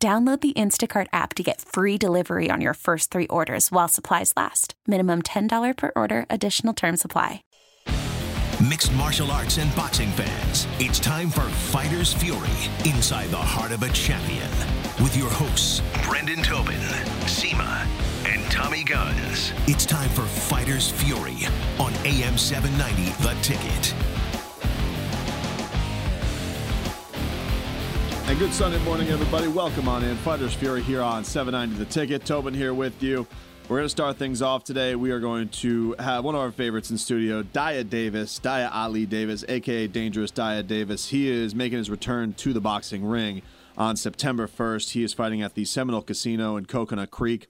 Download the Instacart app to get free delivery on your first three orders while supplies last. Minimum $10 per order, additional term supply. Mixed martial arts and boxing fans, it's time for Fighter's Fury Inside the Heart of a Champion with your hosts, Brendan Tobin, Seema, and Tommy Guns. It's time for Fighter's Fury on AM 790 The Ticket. And good Sunday morning, everybody. Welcome on in. Fighters Fury here on 790 The Ticket. Tobin here with you. We're going to start things off today. We are going to have one of our favorites in studio, Dyah Davis, Dyah Ali Davis, aka Dangerous Dyah Davis. He is making his return to the boxing ring on September 1st. He is fighting at the Seminole Casino in Coconut Creek.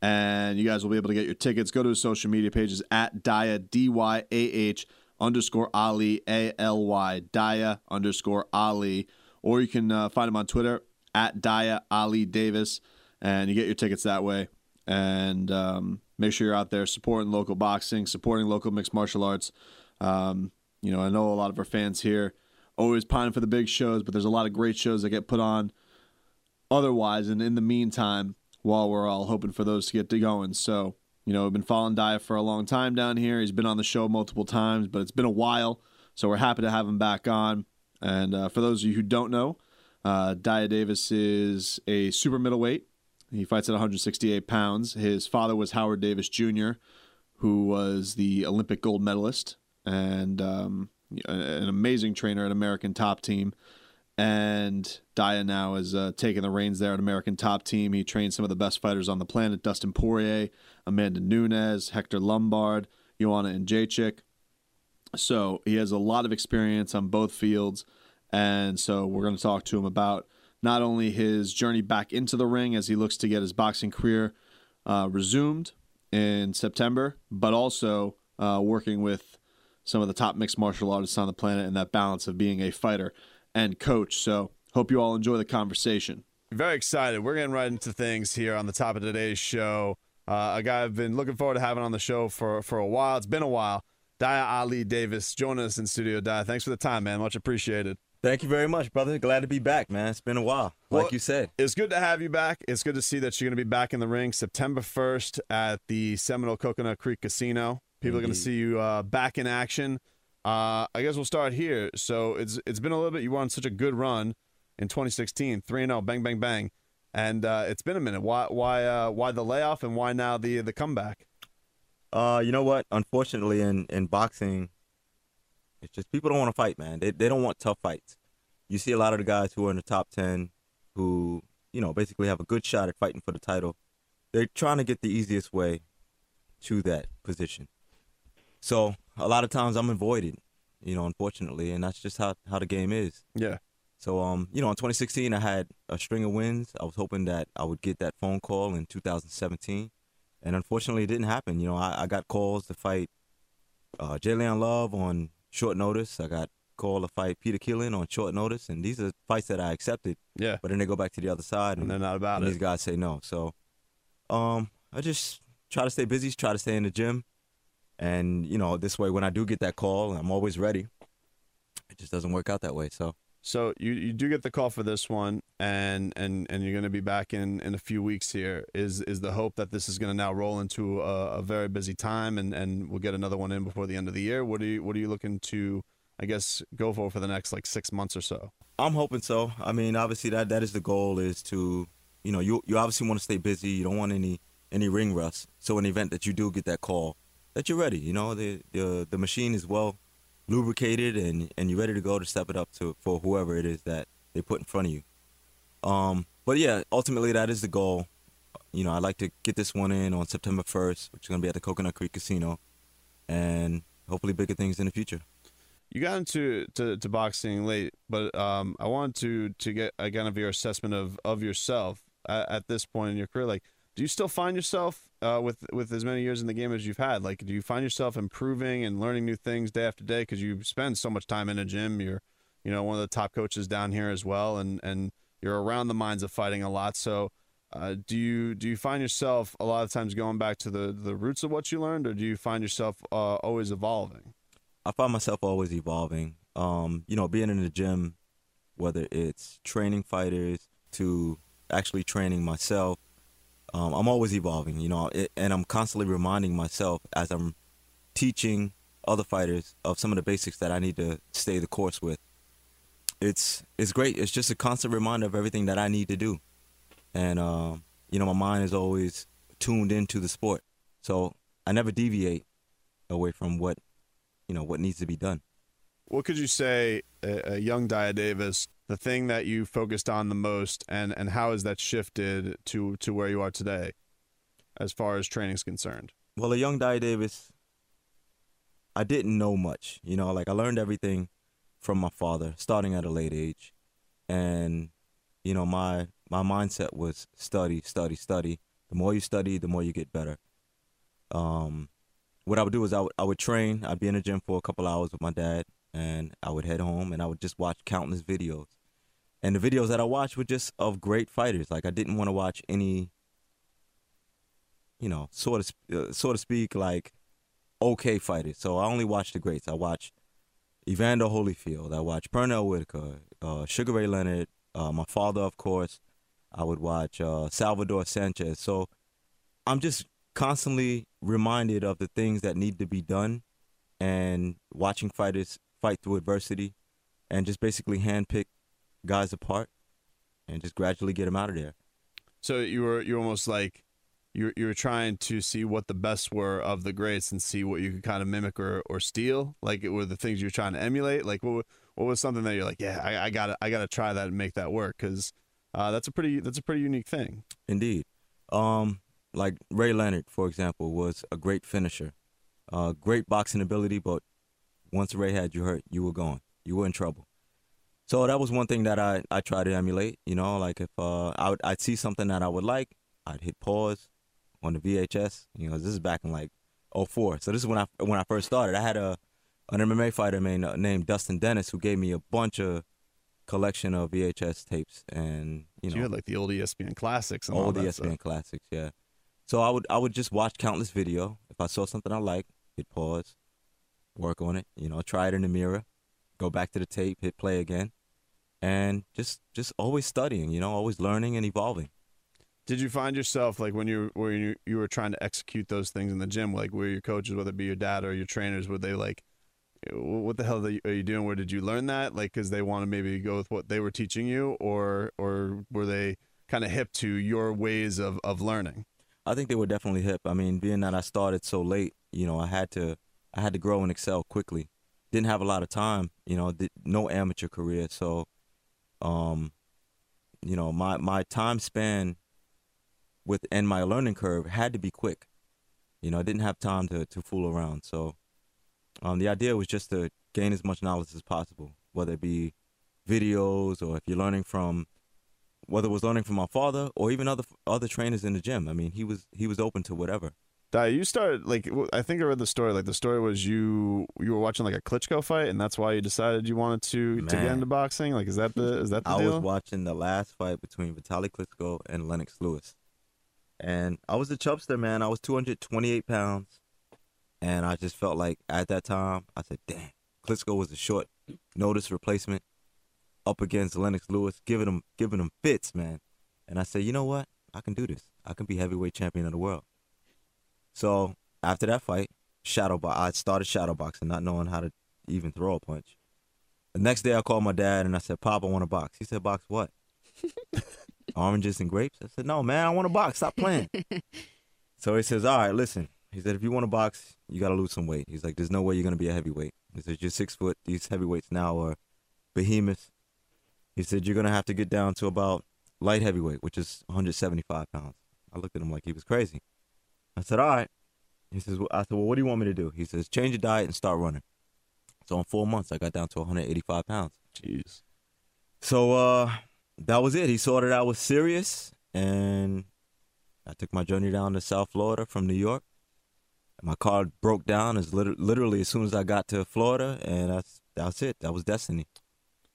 And you guys will be able to get your tickets. Go to his social media pages at Dyah, D Y A H underscore Ali, A L Y, Dyah underscore Ali or you can uh, find him on Twitter at Dyah Ali Davis, and you get your tickets that way. And um, make sure you're out there supporting local boxing, supporting local mixed martial arts. Um, you know, I know a lot of our fans here always pining for the big shows, but there's a lot of great shows that get put on otherwise. And in the meantime, while we're all hoping for those to get to going, so you know, we've been following Dyah for a long time down here. He's been on the show multiple times, but it's been a while, so we're happy to have him back on. And uh, for those of you who don't know, uh, Dyah Davis is a super middleweight. He fights at 168 pounds. His father was Howard Davis Jr., who was the Olympic gold medalist and um, an amazing trainer at American Top Team. And Dyah now is uh, taking the reins there at American Top Team. He trains some of the best fighters on the planet Dustin Poirier, Amanda Nunes, Hector Lombard, Joanna Jędrzejczyk. So he has a lot of experience on both fields. And so we're going to talk to him about not only his journey back into the ring as he looks to get his boxing career uh, resumed in September, but also uh, working with some of the top mixed martial artists on the planet and that balance of being a fighter and coach. So hope you all enjoy the conversation. Very excited. We're getting right into things here on the top of today's show. Uh, a guy I've been looking forward to having on the show for, for a while. It's been a while. Dyah Ali Davis joining us in studio. Dyah, thanks for the time, man. Much appreciated. Thank you very much, brother. Glad to be back, man. It's been a while, like you said. It's good to have you back. It's good to see that you're going to be back in the ring September 1st at the Seminole Coconut Creek Casino. People Indeed. are going to see you uh, back in action. Uh, I guess we'll start here. So it's it's been a little bit. You were on such a good run in 2016, three and zero, bang bang bang, and uh, it's been a minute. Why why uh, why the layoff and why now the the comeback? Uh, you know what? Unfortunately, in, in boxing, it's just people don't want to fight, man. They they don't want tough fights. You see a lot of the guys who are in the top ten who, you know, basically have a good shot at fighting for the title. They're trying to get the easiest way to that position. So a lot of times I'm avoided, you know, unfortunately, and that's just how, how the game is. Yeah. So um, you know, in 2016 I had a string of wins. I was hoping that I would get that phone call in 2017 and unfortunately, it didn't happen. You know, I, I got calls to fight uh, J'Leon Love on short notice. I got called to fight Peter Quillin on short notice, and these are fights that I accepted. Yeah. But then they go back to the other side, and, and they're not about and it. These guys say no. So, um, I just try to stay busy, try to stay in the gym, and you know, this way, when I do get that call, I'm always ready. It just doesn't work out that way. So. So you, you do get the call for this one, and and and you're going to be back in in a few weeks. Here is is the hope that this is going to now roll into a, a, very busy time, and and we'll get another one in before the end of the year. What are you what are you looking to, I guess, go for for the next like six months or so? I'm hoping so. I mean, obviously that that is the goal is to, you know, you you obviously want to stay busy. You don't want any any ring rust. So in the event that you do get that call, that you're ready. You know, the the the machine is well lubricated and and you're ready to go to step it up to for whoever it is that they put in front of you. Um, but yeah, ultimately that is the goal. You know, I'd like to get this one in on September 1st, which is going to be at the Coconut Creek Casino, and hopefully bigger things in the future. You got into to, to boxing late, but um, I wanted to to get a kind of your assessment of of yourself. at, at this point in your career, like, do you still find yourself uh, with with as many years in the game as you've had? Like, do you find yourself improving and learning new things day after day because you spend so much time in a gym? You're, you know, one of the top coaches down here as well, and and you're around the minds of fighting a lot. So, uh, do you do you find yourself a lot of times going back to the the roots of what you learned, or do you find yourself uh, always evolving? I find myself always evolving. Um, you know, being in the gym, whether it's training fighters to actually training myself, um, I'm always evolving. You know, and I'm constantly reminding myself as I'm teaching other fighters of some of the basics that I need to stay the course with. It's it's great. It's just a constant reminder of everything that I need to do, and uh, you know, my mind is always tuned into the sport, so I never deviate away from what you know what needs to be done. What could you say, a, a young Dyah Davis, the thing that you focused on the most, and and how has that shifted to to where you are today, as far as training is concerned? Well, a young Dyah Davis, I didn't know much. You know, like I learned everything from my father, starting at a late age, and you know my my mindset was study, study, study. The more you study, the more you get better. Um, what I would do is I would I would train. I'd be in the gym for a couple hours with my dad, and I would head home and I would just watch countless videos. And the videos that I watched were just of great fighters. Like I didn't want to watch any, you know, sort of uh, so to speak, like okay fighters. So I only watched the greats. I watched Evander Holyfield. I watched Pernell Whitaker, uh, Sugar Ray Leonard, uh, my father, of course. I would watch uh, Salvador Sanchez. So I'm just constantly reminded of the things that need to be done and watching fighters fight through adversity and just basically handpick guys apart and just gradually get them out of there. So you were you were almost like you you were trying to see what the best were of the greats and see what you could kind of mimic or, or steal. Like it were the things you're trying to emulate. Like what what was something that you're like, yeah, I, I gotta I gotta try that and make that work because uh, that's a pretty that's a pretty unique thing. Indeed. Um, like Ray Leonard, for example, was a great finisher, uh, great boxing ability, but once Ray had you hurt, you were gone. You were in trouble. So that was one thing that I, I try to emulate. You know, like if uh, I would, I'd see something that I would like, I'd hit pause on the VHS. You know, this is back in like 04. So this is when I when I first started. I had a an MMA fighter named, uh, named Dustin Dennis who gave me a bunch of collection of VHS tapes and you know so you had like the old ESPN classics and old all that ESPN stuff. classics, yeah. So I would I would just watch countless video. If I saw something I like, hit pause, work on it. You know, try it in the mirror, go back to the tape, hit play again, and just just always studying. You know, always learning and evolving. Did you find yourself like when you when you you were trying to execute those things in the gym, like where your coaches, whether it be your dad or your trainers, were they like, what the hell are you doing? Where did you learn that? Like, because they want to maybe go with what they were teaching you, or or were they kind of hip to your ways of of learning? I think they were definitely hip. I mean, being that I started so late, you know, I had to I had to grow and excel quickly. Didn't have a lot of time, you know, did, no amateur career, so um you know, my my time span with and my learning curve had to be quick. You know, I didn't have time to to fool around. So um the idea was just to gain as much knowledge as possible, whether it be videos or if you're learning from whether it was learning from my father or even other other trainers in the gym. I mean, he was he was open to whatever. Di, you started like I think I read the story. Like the story was you you were watching like a Klitschko fight, and that's why you decided you wanted to to get into boxing. Like, is that the is that the I deal? was watching the last fight between Vitaly Klitschko and Lennox Lewis, and I was a chubster, man. I was 228 pounds, and I just felt like at that time I said, "Damn, Klitschko was a short notice replacement up against Lennox Lewis, giving him giving him fits, man." And I said, "You know what? I can do this. I can be heavyweight champion of the world." So after that fight, shadow bo- I started shadow boxing, not knowing how to even throw a punch. The next day, I called my dad and I said, "Pop, I want to box." He said, "Box what?" Oranges and grapes. I said, "No, man, I want to box. Stop playing." so he says, "All right, listen." He said, "If you want to box, you got to lose some weight." He's like, "There's no way you're gonna be a heavyweight." He said, "You're six foot. These heavyweights now are behemoths." He said, "You're gonna have to get down to about light heavyweight, which is 175 pounds." I looked at him like he was crazy. I said, "All right." He says, well, "I said, well, what do you want me to do?" He says, "Change your diet and start running." So in four months, I got down to 185 pounds. Jeez. So uh, that was it. He saw that I was serious, and I took my journey down to South Florida from New York. My car broke down as liter- literally as soon as I got to Florida, and that's that's it. That was destiny.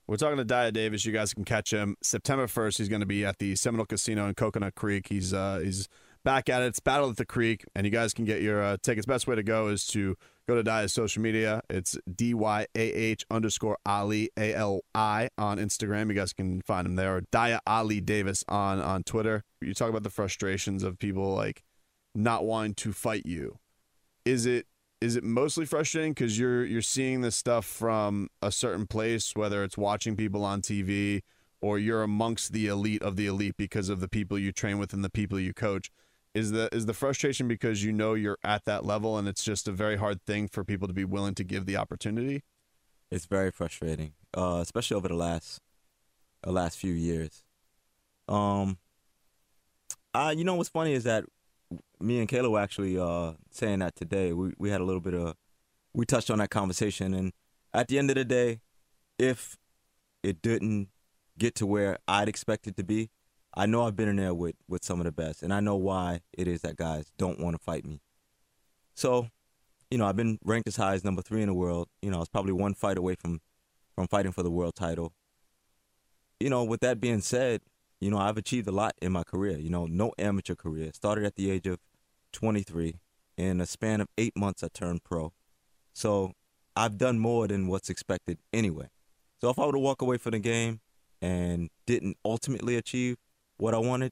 We're talking to Dyah Davis. You guys can catch him September 1st. He's going to be at the Seminole Casino in Coconut Creek. He's uh, he's back at it. It's Battle at the Creek, and you guys can get your uh, tickets. Best way to go is to go to Dyah's social media. It's D Y A H underscore Ali A L I on Instagram. You guys can find him there. Or Dyah Ali Davis on on Twitter. You talk about the frustrations of people like not wanting to fight you. Is it is it mostly frustrating because you're you're seeing this stuff from a certain place, whether it's watching people on TV or you're amongst the elite of the elite because of the people you train with and the people you coach? Is the is the frustration because you know you're at that level and it's just a very hard thing for people to be willing to give the opportunity? It's very frustrating, uh, especially over the last the last few years. Um, I you know what's funny is that me and Kayla were actually uh, saying that today. We we had a little bit of we touched on that conversation, and at the end of the day, if it didn't get to where I'd expect it to be, I know I've been in there with with some of the best, and I know why it is that guys don't want to fight me. So, you know, I've been ranked as high as number three in the world. You know, I was probably one fight away from from fighting for the world title. You know, with that being said, you know, I've achieved a lot in my career. You know, no amateur career. Started at the age of 23. In a span of eight months, I turned pro. So I've done more than what's expected anyway. So if I were to walk away from the game and didn't ultimately achieve what I wanted,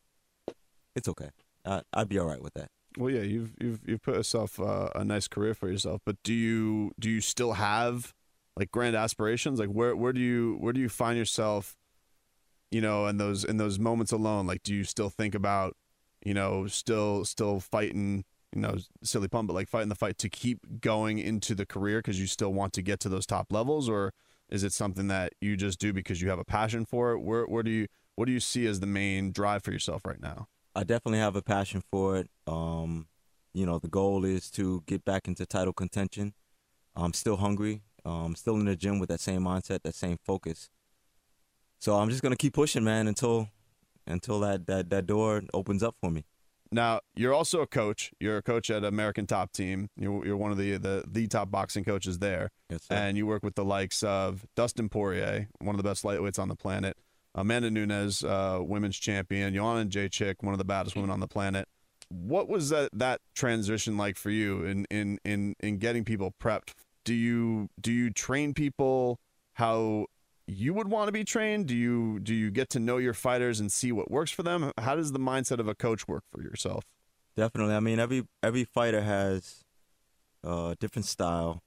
it's okay. I, I'd be all right with that. Well, yeah, you've you've you've put yourself uh, a nice career for yourself, but do you do you still have like grand aspirations? Like where where do you where do you find yourself? You know, in those in those moments alone, like do you still think about, you know, still still fighting? You know, silly pun, but like fighting the fight to keep going into the career because you still want to get to those top levels, or is it something that you just do because you have a passion for it? Where where do you what do you see as the main drive for yourself right now? I definitely have a passion for it. Um, you know, the goal is to get back into title contention. I'm still hungry. I'm still in the gym with that same mindset, that same focus. So I'm just gonna keep pushing, man, until until that that, that door opens up for me. Now you're also a coach. You're a coach at American Top Team. You're, you're one of the, the the top boxing coaches there, Yes, sir. and you work with the likes of Dustin Poirier, one of the best lightweights on the planet, Amanda Nunes, uh, women's champion, Joanna Jacek, one of the baddest women on the planet. What was that that transition like for you in in in in getting people prepped? Do you do you train people how you would want to be trained? Do you do you get to know your fighters and see what works for them? How does the mindset of a coach work for yourself? Definitely. I mean, every every fighter has a different style,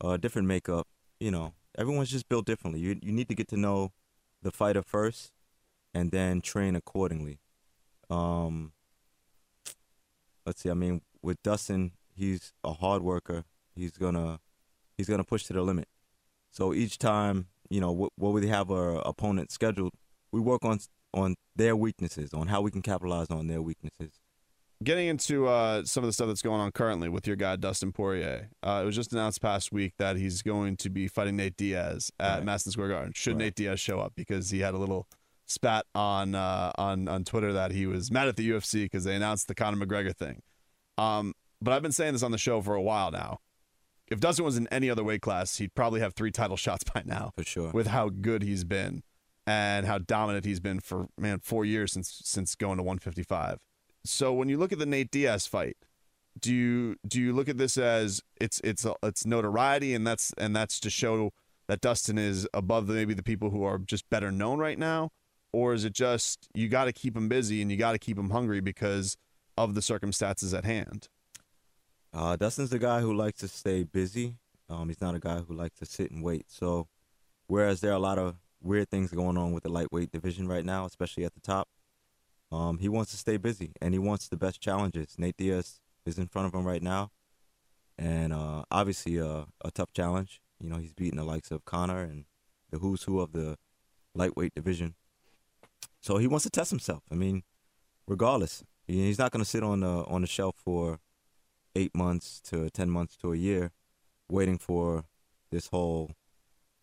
a different makeup. You know, everyone's just built differently. You you need to get to know the fighter first, and then train accordingly. Um, let's see. I mean, with Dustin, he's a hard worker. He's gonna he's gonna push to the limit. So each time, you know, what, what we have our opponent scheduled, we work on on their weaknesses, on how we can capitalize on their weaknesses. Getting into uh, some of the stuff that's going on currently with your guy Dustin Poirier, uh, it was just announced past week that he's going to be fighting Nate Diaz at Right. Madison Square Garden. Should Right. Nate Diaz show up because he had a little spat on uh, on on Twitter that he was mad at the UFC because they announced the Conor McGregor thing. Um, but I've been saying this on the show for a while now. If Dustin was in any other weight class, he'd probably have three title shots by now For sure. with how good he's been and how dominant he's been for man four years since since going to 155. So when you look at the Nate Diaz fight, do you do you look at this as it's it's it's notoriety and that's and that's to show that Dustin is above the, maybe the people who are just better known right now, or is it just you got to keep him busy and you got to keep him hungry because of the circumstances at hand? Uh, Dustin's the guy who likes to stay busy. Um, he's not a guy who likes to sit and wait. So, whereas there are a lot of weird things going on with the lightweight division right now, especially at the top, um, he wants to stay busy and he wants the best challenges. Nate Diaz is in front of him right now, and uh, obviously a, a tough challenge. You know, he's beating the likes of Conor and the who's who of the lightweight division. So he wants to test himself. I mean, regardless, he's not going to sit on the on the shelf for eight months to ten months to a year, waiting for this whole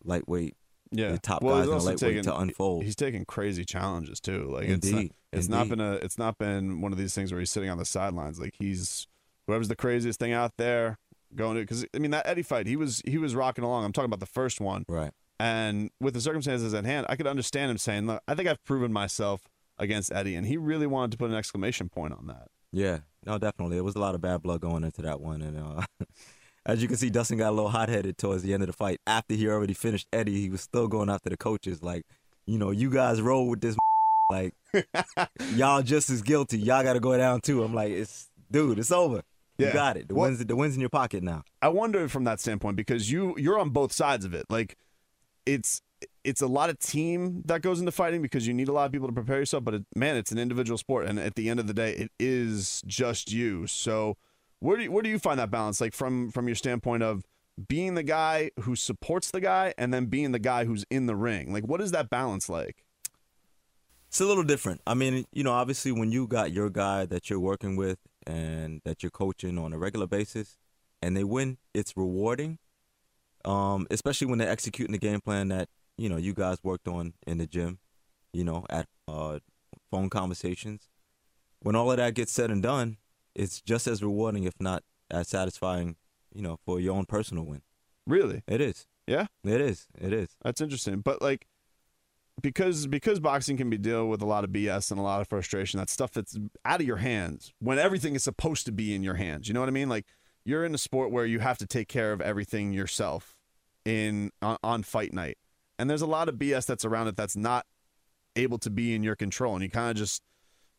lightweight Yeah, the top well, guys he's in the lightweight taking, to unfold. He's taking crazy challenges too. Like it's not, Indeed, it's not been a it's not been one of these things where he's sitting on the sidelines. Like he's whoever's the craziest thing out there going to because I mean that Eddie fight he was he was rocking along. I'm talking about the first one, right. and with the circumstances at hand, I could understand him saying, "Look, I think I've proven myself against Eddie," and he really wanted to put an exclamation point on that. Yeah, no, definitely. It was a lot of bad blood going into that one, and uh, as you can see, Dustin got a little hot headed towards the end of the fight. After he already finished Eddie, he was still going after the coaches, like, you know, you guys roll with this, like, y'all just as guilty. Y'all got to go down too. I'm like, it's dude, it's over. Yeah. You got it. The Well- wins, the wins in your pocket now. I wonder from that standpoint because you you're on both sides of it. Like it's it's a lot of team that goes into fighting because you need a lot of people to prepare yourself. But it, man, it's an individual sport, and at the end of the day, it is just you. So where do you, where do you find that balance? Like from from your standpoint of being the guy who supports the guy and then being the guy who's in the ring. Like what is that balance like? It's a little different. I mean, you know, obviously when you got your guy that you're working with and that you're coaching on a regular basis and they win, it's rewarding. Um, especially when they're executing the game plan that, you know, you guys worked on in the gym, you know, at uh, phone conversations. When all of that gets said and done, it's just as rewarding, if not as satisfying, you know, for your own personal win. Really? It is. Yeah? It is. It is. That's interesting. But like because because boxing can be deal with a lot of BS and a lot of frustration, that stuff that's out of your hands when everything is supposed to be in your hands. You know what I mean? Like you're in a sport where you have to take care of everything yourself in on, on fight night. And there's a lot of BS that's around it that's not able to be in your control and you kind of just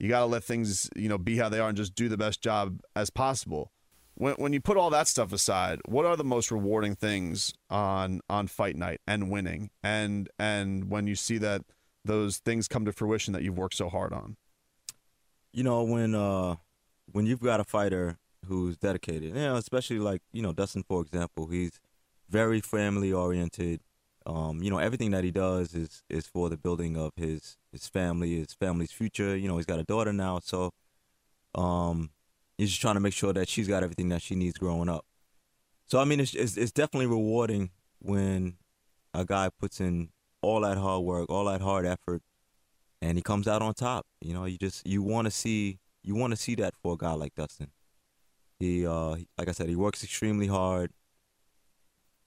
you got to let things, you know, be how they are and just do the best job as possible. When, when you put all that stuff aside, what are the most rewarding things on on fight night and winning, and and when you see that those things come to fruition that you've worked so hard on? you know when uh when you've got a fighter who's dedicated you know especially like you know dustin for example he's very family oriented um you know everything that he does is is for the building of his his family his family's future you know he's got a daughter now so um he's just trying to make sure that she's got everything that she needs growing up so i mean it's it's, it's definitely rewarding when a guy puts in all that hard work all that hard effort and he comes out on top. You know, you just you want to see you want to see that for a guy like Dustin. He, uh, like I said, he works extremely hard,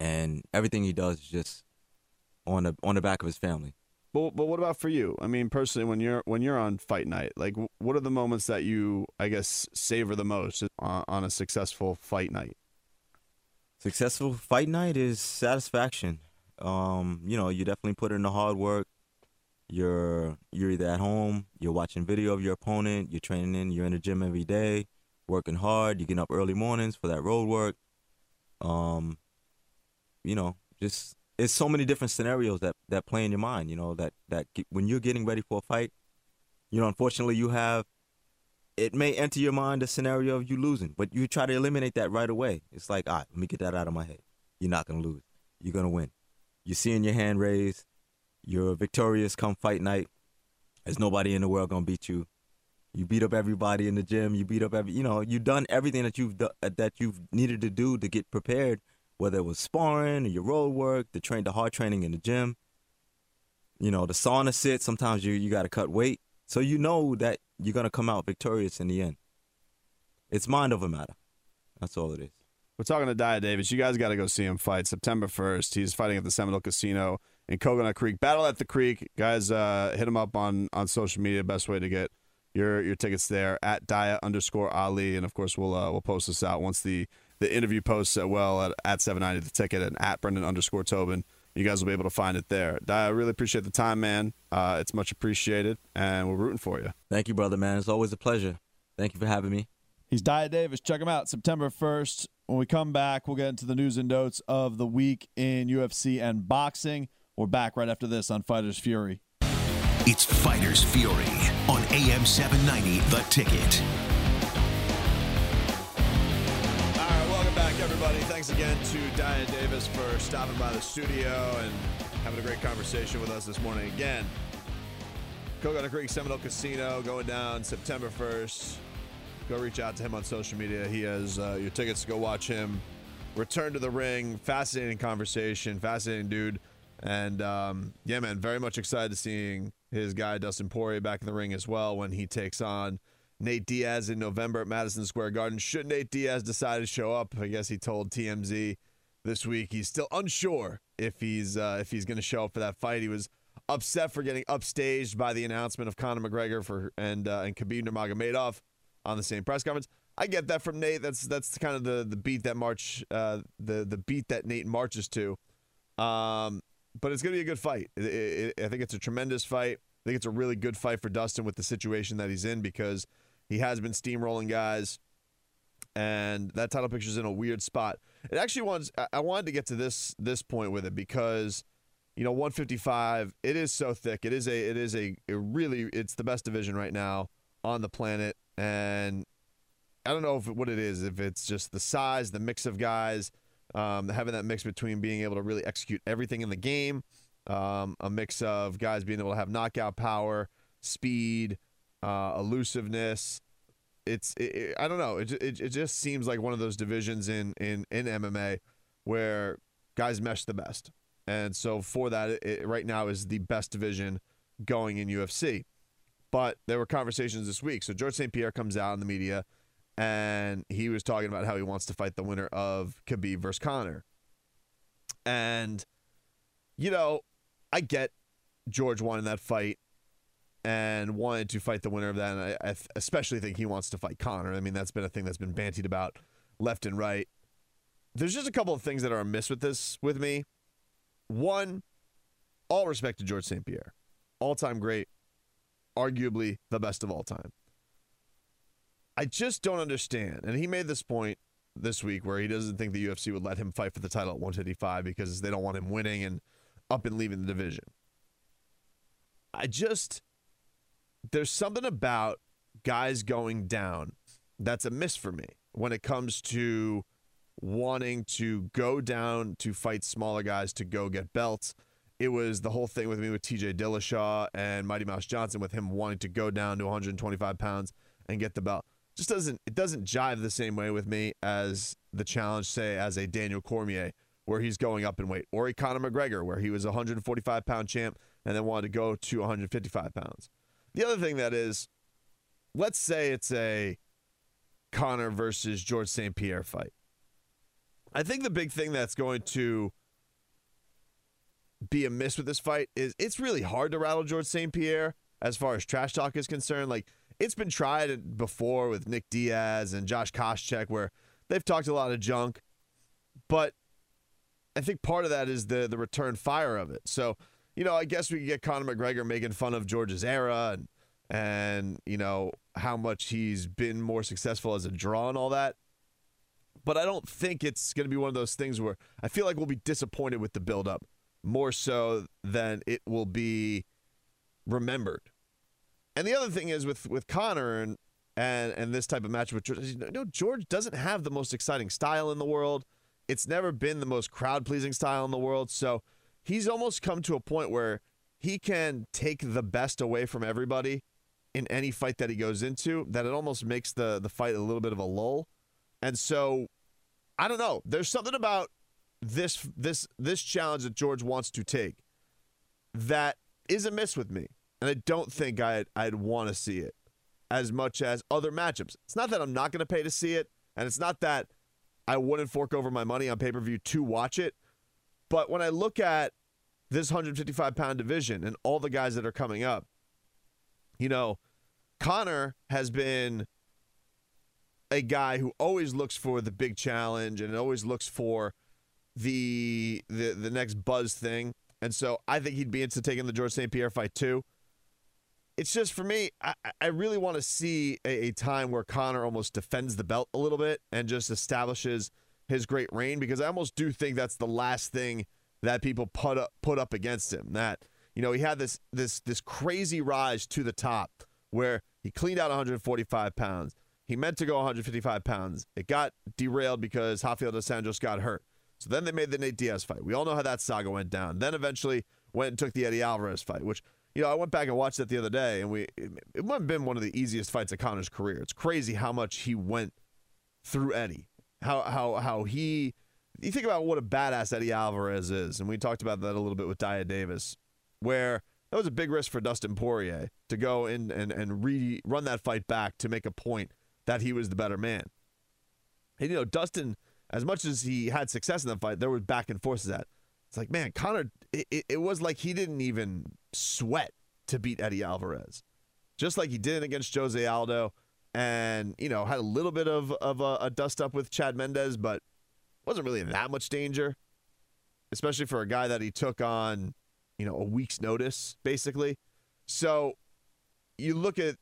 and everything he does is just on the on the back of his family. But but what about for you? I mean, personally, when you're when you're on fight night, like what are the moments that you, I guess, savor the most on, on a successful fight night? Successful fight night is satisfaction. Um, you know, you definitely put in the hard work. You're you're either at home, you're watching video of your opponent, you're training in, you're in the gym every day, working hard. You get up early mornings for that road work. Um, you know, just it's so many different scenarios that that play in your mind. You know that that when you're getting ready for a fight, you know, unfortunately, you have it may enter your mind a scenario of you losing, but you try to eliminate that right away. It's like, all right, let me get that out of my head. You're not gonna lose. You're gonna win. You're seeing your hand raised. You're victorious come fight night. There's nobody in the world gonna beat you. You beat up everybody in the gym. You beat up every. You know, you've done everything that you've that you've needed to do to get prepared. Whether it was sparring or your road work, the train, the hard training in the gym. You know, the sauna sit. Sometimes you you got to cut weight, so you know that you're gonna come out victorious in the end. It's mind over matter. That's all it is. We're talking to Dyah Davis. You guys got to go see him fight September 1st. He's fighting at the Seminole Casino in Coconut Creek. Battle at the Creek. Guys, uh, hit him up on, on social media. Best way to get your your tickets there at Dyah underscore Ali. And of course, we'll uh, we'll post this out once the, the interview posts at well at, at 790 the ticket and at Brendan underscore Tobin. You guys will be able to find it there. I really appreciate the time, man. Uh, it's much appreciated, and we're rooting for you. Thank you, brother, man. It's always a pleasure. Thank you for having me. He's Dyah Davis. Check him out September 1st. When we come back, we'll get into the news and notes of the week in UFC and boxing. We're back right after this on Fighters Fury. It's Fighters Fury on AM 790 The Ticket. Thanks again to Dyah Davis for stopping by the studio and having a great conversation with us this morning. Again, Coconut Creek Seminole Casino going down September 1st. Go reach out to him on social media. He has uh, your tickets to go watch him return to the ring. Fascinating conversation, fascinating dude. And um, yeah, man, very much excited to seeing his guy Dustin Poirier back in the ring as well when he takes on Nate Diaz in November at Madison Square Garden. Should Nate Diaz decide to show up, I guess he told TMZ this week he's still unsure if he's uh, if he's going to show up for that fight. He was upset for getting upstaged by the announcement of Conor McGregor for and uh, and Khabib Nurmagomedov on the same press conference. I get that from Nate. That's that's kind of the the beat that March uh, the the beat that Nate marches to. Um, but it's going to be a good fight. It, it, I think it's a tremendous fight. I think it's a really good fight for Dustin with the situation that he's in because he has been steamrolling guys, and that title picture is in a weird spot. It actually wants. I wanted to get to this this point with it because, you know, 155. It is so thick. It is a. It is a. It really. It's the best division right now on the planet, and I don't know if what it is. If it's just the size, the mix of guys, um, having that mix between being able to really execute everything in the game, um, a mix of guys being able to have knockout power, speed, uh, elusiveness. It's it, it, I don't know. It, it it just seems like one of those divisions in in in MMA where guys mesh the best, and so for that, it, right now is the best division going in UFC. But there were conversations this week. So George St. Pierre comes out in the media, and he was talking about how he wants to fight the winner of Khabib versus Conor. And you know, I get George wanting that fight and wanted to fight the winner of that. And I, I especially think he wants to fight Conor. I mean, that's been a thing that's been bantied about left and right. There's just a couple of things that are amiss with this with me. One, all respect to George St. Pierre, all time great, arguably the best of all time. I just don't understand. And he made this point this week where he doesn't think the UFC would let him fight for the title at 155 because they don't want him winning and up and leaving the division. I just there's something about guys going down that's a miss for me when it comes to wanting to go down to fight smaller guys to go get belts. It was the whole thing with me with TJ Dillashaw and Mighty Mouse Johnson with him wanting to go down to 125 pounds and get the belt. Just doesn't it doesn't jive the same way with me as the challenge, say, as a Daniel Cormier, where he's going up in weight, or a Conor McGregor, where he was a 145 pound champ and then wanted to go to 155 pounds. The other thing that is, let's say it's a Conor versus George St. Pierre fight. I think the big thing that's going to be amiss with this fight is it's really hard to rattle George St. Pierre as far as trash talk is concerned. Like it's been tried before with Nick Diaz and Josh Koscheck where they've talked a lot of junk, but I think part of that is the the return fire of it. So you know, I guess we could get Conor McGregor making fun of George's era and and you know how much he's been more successful as a draw and all that. But I don't think it's going to be one of those things where I feel like we'll be disappointed with the buildup more so than it will be remembered. And the other thing is with with Conor and and and this type of match with George, you know, George doesn't have the most exciting style in the world. It's never been the most crowd pleasing style in the world. So he's almost come to a point where he can take the best away from everybody in any fight that he goes into that it almost makes the the fight a little bit of a lull. And so I don't know. There's something about this this this challenge that George wants to take that is a miss with me. And I don't think I'd I'd want to see it as much as other matchups. It's not that I'm not going to pay to see it, and it's not that I wouldn't fork over my money on pay-per-view to watch it. But when I look at this 155 pound division and all the guys that are coming up, you know, Conor has been a guy who always looks for the big challenge and always looks for the the the next buzz thing. And so I think he'd be into taking the George St. Pierre fight too. It's just for me, I, I really want to see a, a time where Conor almost defends the belt a little bit and just establishes – his great reign because I almost do think that's the last thing that people put up put up against him. That you know he had this this this crazy rise to the top where he cleaned out 145 pounds. He meant to go 155 pounds. It got derailed because Rafael dos Anjos got hurt. So then they made the Nate Diaz fight. We all know how that saga went down. Then eventually went and took the Eddie Alvarez fight, which you know I went back and watched that the other day, and we it, it might have been one of the easiest fights of Conor's career. It's crazy how much he went through Eddie how how how he you think about what a badass Eddie Alvarez is, and we talked about that a little bit with Dyah Davis, where that was a big risk for Dustin Poirier to go in and, and re- run that fight back to make a point that he was the better man. And, you know, Dustin, as much as he had success in that fight, there was back and forth to that. It's like, man, Conor, it, it, it was like he didn't even sweat to beat Eddie Alvarez, just like he did against Jose Aldo. And, you know, had a little bit of, of a, a dust up with Chad Mendes, but wasn't really that much danger, especially for a guy that he took on, you know, a week's notice, basically. So you look at,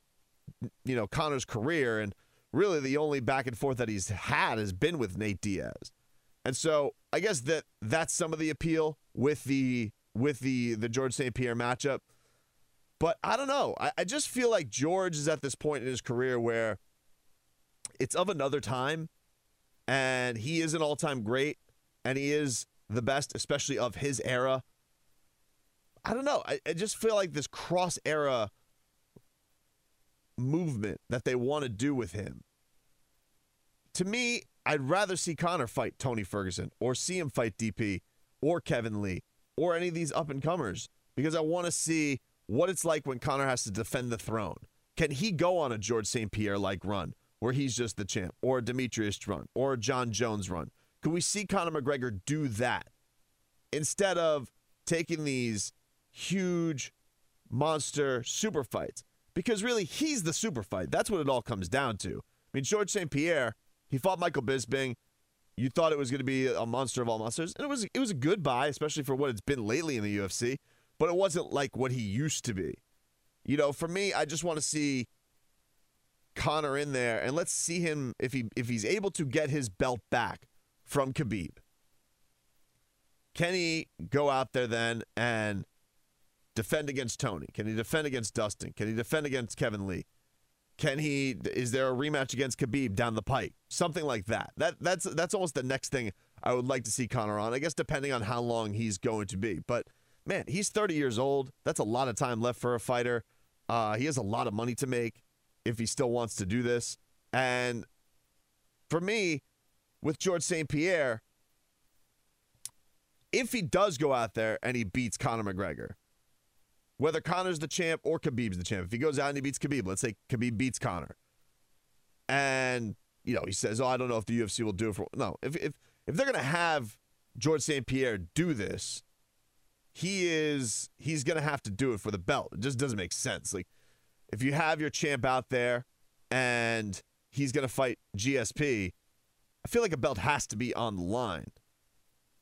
you know, Conor's career, and really the only back and forth that he's had has been with Nate Diaz. And so I guess that that's some of the appeal with the with the the George St. Pierre matchup. But I don't know. I, I just feel like George is at this point in his career where it's of another time and he is an all-time great and he is the best especially of his era. I don't know. I, I just feel like this cross era movement that they want to do with him. To me i'd rather see Conor fight tony ferguson or see him fight dp or kevin lee or any of these up and comers because i want to see what it's like when conor has to defend the throne can he go on a george st pierre like run where he's just the champ, or a Demetrious run, or a Jon Jones run? Could we see Conor McGregor do that instead of taking these huge monster super fights? Because really, he's the super fight. That's what it all comes down to. I mean, George St. Pierre, he fought Michael Bisping. You thought it was going to be a monster of all monsters, and it was it was a good buy, especially for what it's been lately in the UFC. But it wasn't like what he used to be. You know, for me, I just want to see Conor in there, and let's see him if he if he's able to get his belt back from Khabib. Can he go out there then and defend against Tony? Can he defend against Dustin? Can he defend against Kevin Lee? Can he? Is there a rematch against Khabib down the pike? Something like that. That that's that's almost the next thing I would like to see Conor on. I guess depending on how long he's going to be. But man, he's 30 years old. That's a lot of time left for a fighter. Uh, he has a lot of money to make if he still wants to do this. And for me, with George St. Pierre, if he does go out there and he beats Conor McGregor, whether Conor's the champ or Khabib's the champ, if he goes out and he beats Khabib, let's say Khabib beats Conor, and you know he says, "Oh, I don't know if the UFC will do it for." No, if if if they're gonna have George St. Pierre do this, he is he's gonna have to do it for the belt. It just doesn't make sense. Like if you have your champ out there and he's to fight GSP, I feel like a belt has to be on the line.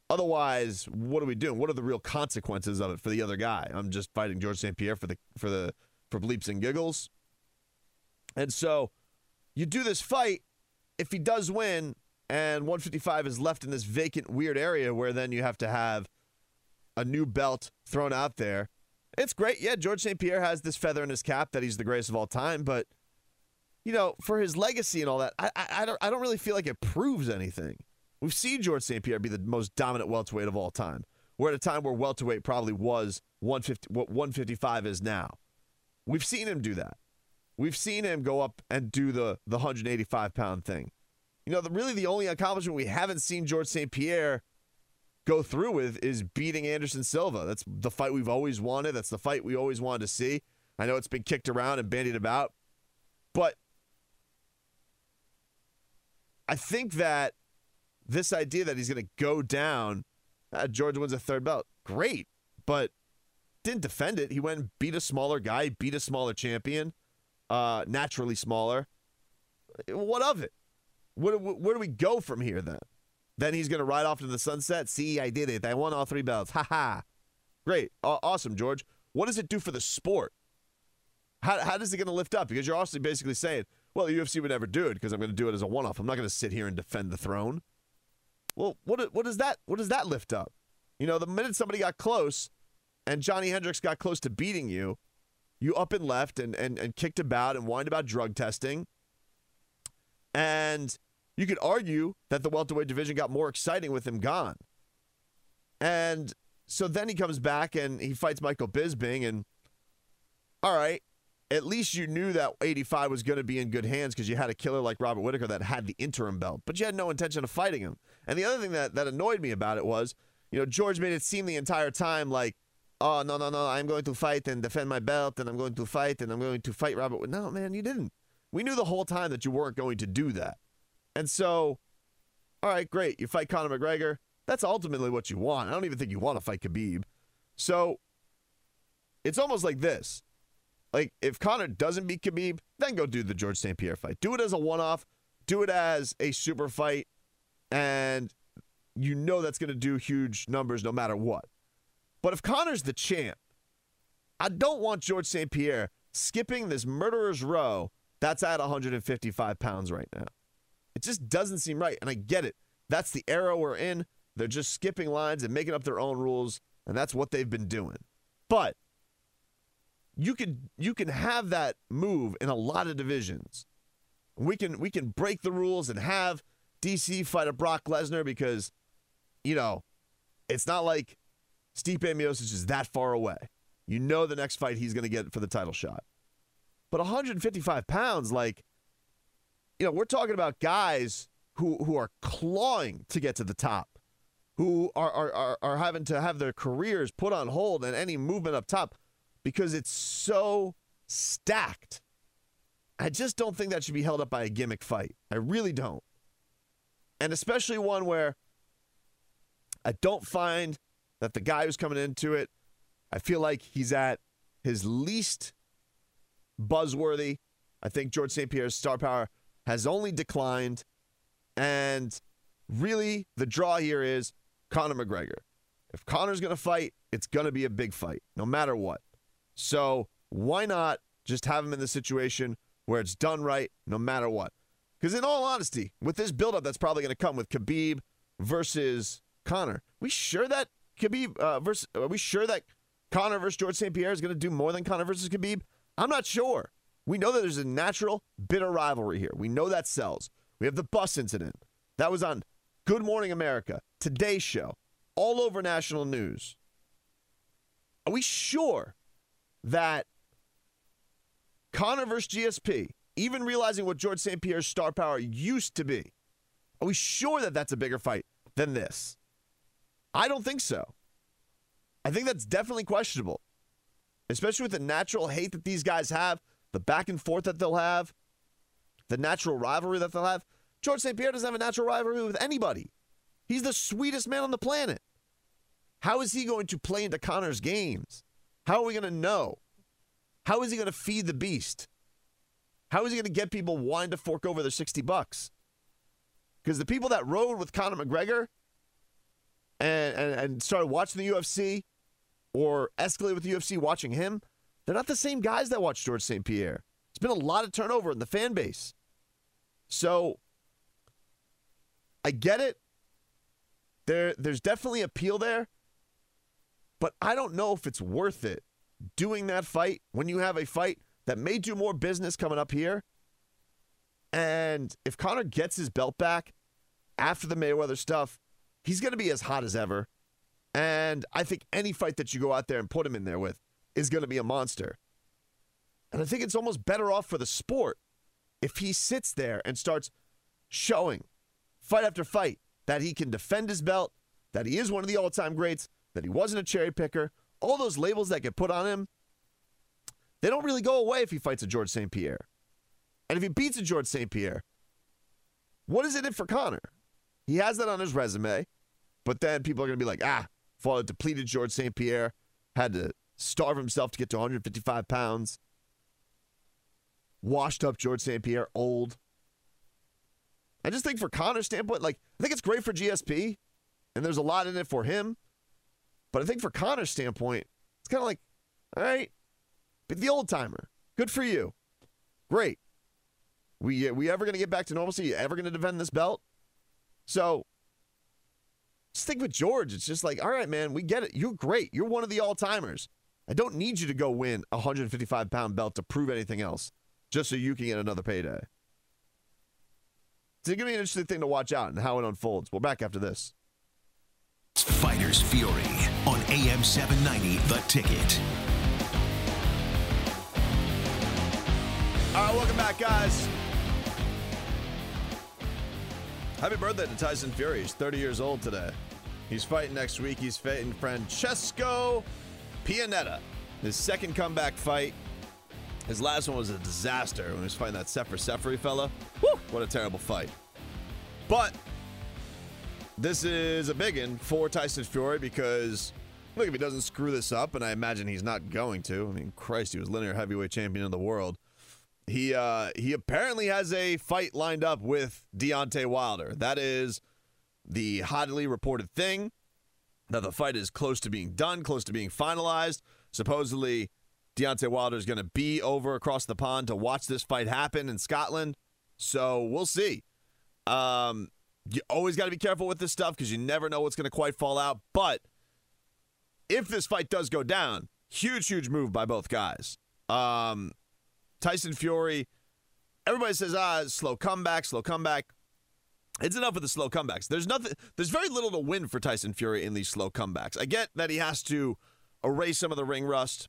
Otherwise, what are we doing? What are the real consequences of it for the other guy? I'm just fighting George St. Pierre for the for the for bleeps and giggles. And so you do this fight. If he does win and 155 is left in this vacant, weird area where then you have to have a new belt thrown out there, it's great. Yeah, George St. Pierre has this feather in his cap that he's the greatest of all time, but you know, for his legacy and all that, I, I, I don't I don't really feel like it proves anything. We've seen George St. Pierre be the most dominant welterweight of all time. We're at a time where welterweight probably was 150 what 155 is now. We've seen him do that. We've seen him go up and do the the 185 pound thing. You know, the, really the only accomplishment we haven't seen George St. Pierre go through with is beating Anderson Silva. That's the fight we've always wanted. That's the fight we always wanted to see. I know it's been kicked around and bandied about, but I think that this idea that he's going to go down, uh, George wins a third belt, great, but didn't defend it. He went and beat a smaller guy, beat a smaller champion, uh, naturally smaller. What of it? Where, where do we go from here then? Then he's going to ride off to the sunset. See, I did it. I won all three belts. Ha ha. Great. awesome, George. What does it do for the sport? How, how does it going to lift up? Because you're also basically saying, well, the UFC would never do it because I'm going to do it as a one off. I'm not going to sit here and defend the throne. Well, what, what, does that, what does that lift up? You know, the minute somebody got close and Johnny Hendricks got close to beating you, you up and left and, and, and kicked about and whined about drug testing. And you could argue that the welterweight division got more exciting with him gone. And so then he comes back and he fights Michael Bisping. And all right, at least you knew that 85 was going to be in good hands because you had a killer like Robert Whittaker that had the interim belt, but you had no intention of fighting him. And the other thing that, that annoyed me about it was, you know, George made it seem the entire time like, oh, no, no, no, I'm going to fight and defend my belt and I'm going to fight and I'm going to fight Robert. No, man, you didn't. We knew the whole time that you weren't going to do that. And so, all right, great. You fight Conor McGregor. That's ultimately what you want. I don't even think you want to fight Khabib. So it's almost like this. Like, if Conor doesn't beat Khabib, then go do the George St. Pierre fight. Do it as a one off, do it as a super fight, and you know that's going to do huge numbers no matter what. But if Conor's the champ, I don't want George St. Pierre skipping this murderer's row that's at 155 pounds right now. It just doesn't seem right. And I get it. That's the era we're in. They're just skipping lines and making up their own rules, and that's what they've been doing. But you can you can have that move in a lot of divisions. We can we can break the rules and have DC fight a Brock Lesnar because, you know, it's not like Stipe Miocic is that far away. You know the next fight he's going to get for the title shot. But 155 pounds, like, you know, we're talking about guys who who are clawing to get to the top, who are are, are, are having to have their careers put on hold and any movement up top because it's so stacked. I just don't think that should be held up by a gimmick fight. I really don't. And especially one where I don't find that the guy who's coming into it, I feel like he's at his least buzzworthy. I think George St. Pierre's star power has only declined. And really, the draw here is Conor McGregor. If Conor's going to fight, it's going to be a big fight, no matter what. So why not just have him in the situation where it's done right no matter what? Because in all honesty, with this buildup that's probably going to come with Khabib versus Conor, we sure that Khabib uh, versus are we sure that Conor versus George St. Pierre is going to do more than Conor versus Khabib? I'm not sure. We know that there's a natural bitter rivalry here. We know that sells. We have the bus incident. That was on Good Morning America, Today's Show, all over national news. Are we sure that Conor versus GSP, even realizing what George St. Pierre's star power used to be, are we sure that that's a bigger fight than this? I don't think so. I think that's definitely questionable, especially with the natural hate that these guys have, the back and forth that they'll have, the natural rivalry that they'll have. George St. Pierre doesn't have a natural rivalry with anybody. He's the sweetest man on the planet. How is he going to play into Conor's games? How are we going to know? How is he going to feed the beast? How is he going to get people wanting to fork over their 60 bucks? Because the people that rode with Conor McGregor and, and, and started watching the UFC or escalated with the UFC watching him, they're not the same guys that watch George St. Pierre. There's been a lot of turnover in the fan base. So I get it. There, there's definitely appeal there. But I don't know if it's worth it doing that fight when you have a fight that may do more business coming up here. And if Conor gets his belt back after the Mayweather stuff, he's going to be as hot as ever. And I think any fight that you go out there and put him in there with is going to be a monster. And I think it's almost better off for the sport if he sits there and starts showing fight after fight that he can defend his belt, that he is one of the all time greats, that he wasn't a cherry picker, all those labels that get put on him, they don't really go away if he fights a George St. Pierre. And if he beats a George St. Pierre, what is it in for Conor? He has that on his resume, but then people are going to be like, ah, fought a depleted George St. Pierre, had to starve himself to get to 155 pounds, washed up George St. Pierre, old. I just think for Conor's standpoint, like, I think it's great for GSP, and there's a lot in it for him. But I think for Conor's standpoint, it's kind of like, all right, be the old timer, good for you, great. We uh, we ever going to get back to normalcy? You ever going to defend this belt? So stick with George. It's just like, all right, man, we get it. You're great. You're one of the all timers. I don't need you to go win a 155 pound belt to prove anything else, just so you can get another payday. It's going to be an interesting thing to watch out and how it unfolds. We're back after this. Fighters Fury on AM 790, The Ticket. All right, welcome back, guys. Happy birthday to Tyson Fury. He's 30 years old today. He's fighting next week. He's fighting Francesco Pianetta. His second comeback fight. His last one was a disaster when he was fighting that Sefer Seferi fella. Woo, what a terrible fight. But this is a big one for Tyson Fury because look, if he doesn't screw this up, and I imagine he's not going to. I mean, Christ, he was linear heavyweight champion of the world. He uh, he apparently has a fight lined up with Deontay Wilder. That is the hotly reported thing. That the fight is close to being done, close to being finalized. Supposedly, Deontay Wilder is going to be over across the pond to watch this fight happen in Scotland. So we'll see. Um, you always got to be careful with this stuff because you never know what's going to quite fall out. But if this fight does go down, huge, huge move by both guys. Um, Tyson Fury, everybody says, ah, slow comeback, slow comeback. It's enough with the slow comebacks. There's nothing. There's very little to win for Tyson Fury in these slow comebacks. I get that he has to erase some of the ring rust,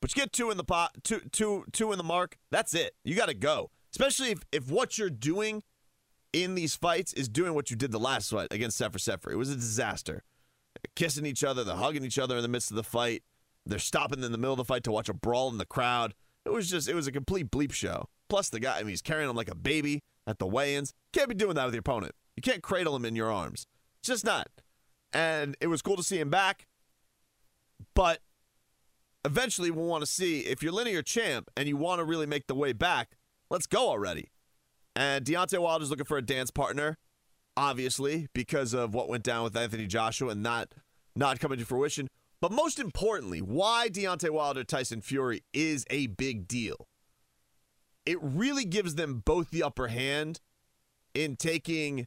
but you get two in the pot, two, two, two in the mark. That's it. You got to go. Especially if if what you're doing in these fights is doing what you did the last fight against Sefer Sefer. It was a disaster. Kissing each other, they're hugging each other in the midst of the fight. They're stopping in the middle of the fight to watch a brawl in the crowd. It was just, it was a complete bleep show. Plus, the guy, I mean, he's carrying him like a baby at the weigh ins. Can't be doing that with your opponent. You can't cradle him in your arms. Just not. And it was cool to see him back. But eventually, we'll want to see if you're linear champ and you want to really make the way back, let's go already. And Deontay Wilder's looking for a dance partner, obviously, because of what went down with Anthony Joshua and not not coming to fruition. But most importantly, why Deontay Wilder Tyson Fury is a big deal. It really gives them both the upper hand in taking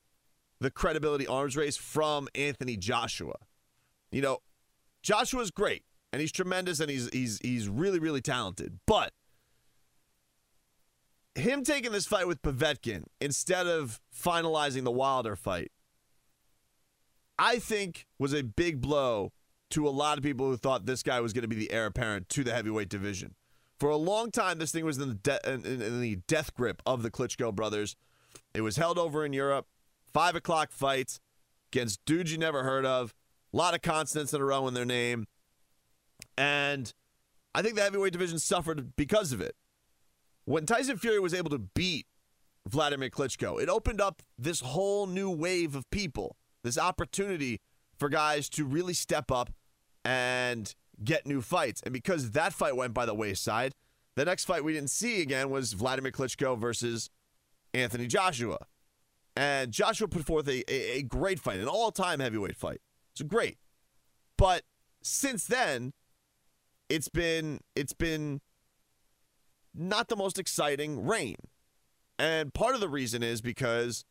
the credibility arms race from Anthony Joshua. You know, Joshua's great and he's tremendous and he's he's he's really really talented. But him taking this fight with Povetkin instead of finalizing the Wilder fight, I think was a big blow to a lot of people who thought this guy was going to be the heir apparent to the heavyweight division. For a long time, this thing was in the, de- in, in the death grip of the Klitschko brothers. It was held over in Europe, five o'clock fights against dudes you never heard of, a lot of consonants in a row in their name. And I think the heavyweight division suffered because of it. When Tyson Fury was able to beat Vladimir Klitschko, it opened up this whole new wave of people, this opportunity for guys to really step up and get new fights. And because that fight went by the wayside, the next fight we didn't see again was Vladimir Klitschko versus Anthony Joshua. And Joshua put forth a, a, a great fight, an all time heavyweight fight. It's great. But since then, it's been it's been not the most exciting reign. And part of the reason is because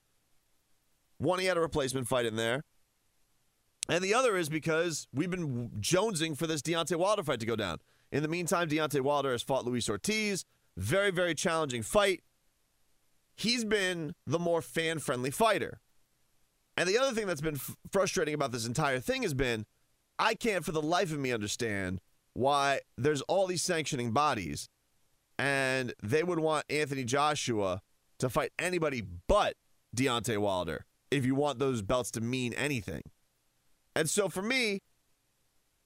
one, he had a replacement fight in there. And the other is because we've been jonesing for this Deontay Wilder fight to go down. In the meantime, Deontay Wilder has fought Luis Ortiz. Very, very challenging fight. He's been the more fan friendly fighter. And the other thing that's been f- frustrating about this entire thing has been I can't for the life of me understand why there's all these sanctioning bodies and they would want Anthony Joshua to fight anybody but Deontay Wilder if you want those belts to mean anything. And so for me,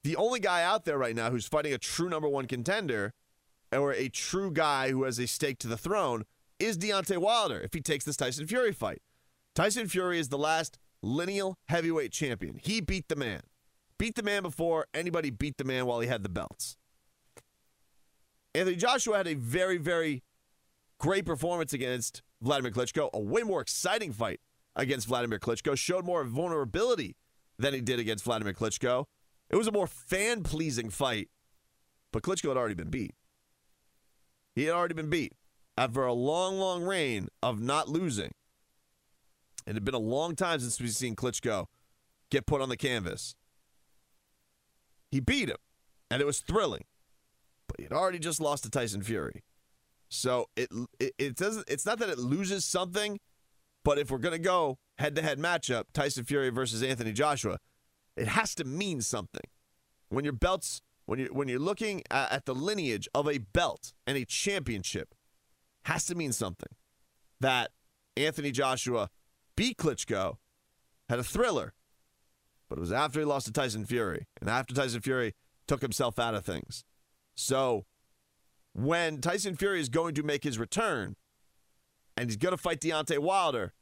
the only guy out there right now who's fighting a true number one contender or a true guy who has a stake to the throne is Deontay Wilder if he takes this Tyson Fury fight. Tyson Fury is the last lineal heavyweight champion. He beat the man. Beat the man before anybody beat the man while he had the belts. Anthony Joshua had a very, very great performance against Vladimir Klitschko, a way more exciting fight against Vladimir Klitschko, showed more vulnerability than he did against Vladimir Klitschko. It was a more fan pleasing fight, but Klitschko had already been beat. He had already been beat after a long, long reign of not losing. It had been a long time since we've seen Klitschko get put on the canvas. He beat him, and it was thrilling. But he had already just lost to Tyson Fury. So it, it it doesn't it's not that it loses something, but if we're gonna go head to head matchup, Tyson Fury versus Anthony Joshua, it has to mean something. When your belts, when you when you're looking at, at the lineage of a belt and a championship, has to mean something. That Anthony Joshua beat Klitschko, had a thriller, but it was after he lost to Tyson Fury, and after Tyson Fury took himself out of things. So when Tyson Fury is going to make his return and he's going to fight Deontay Wilder,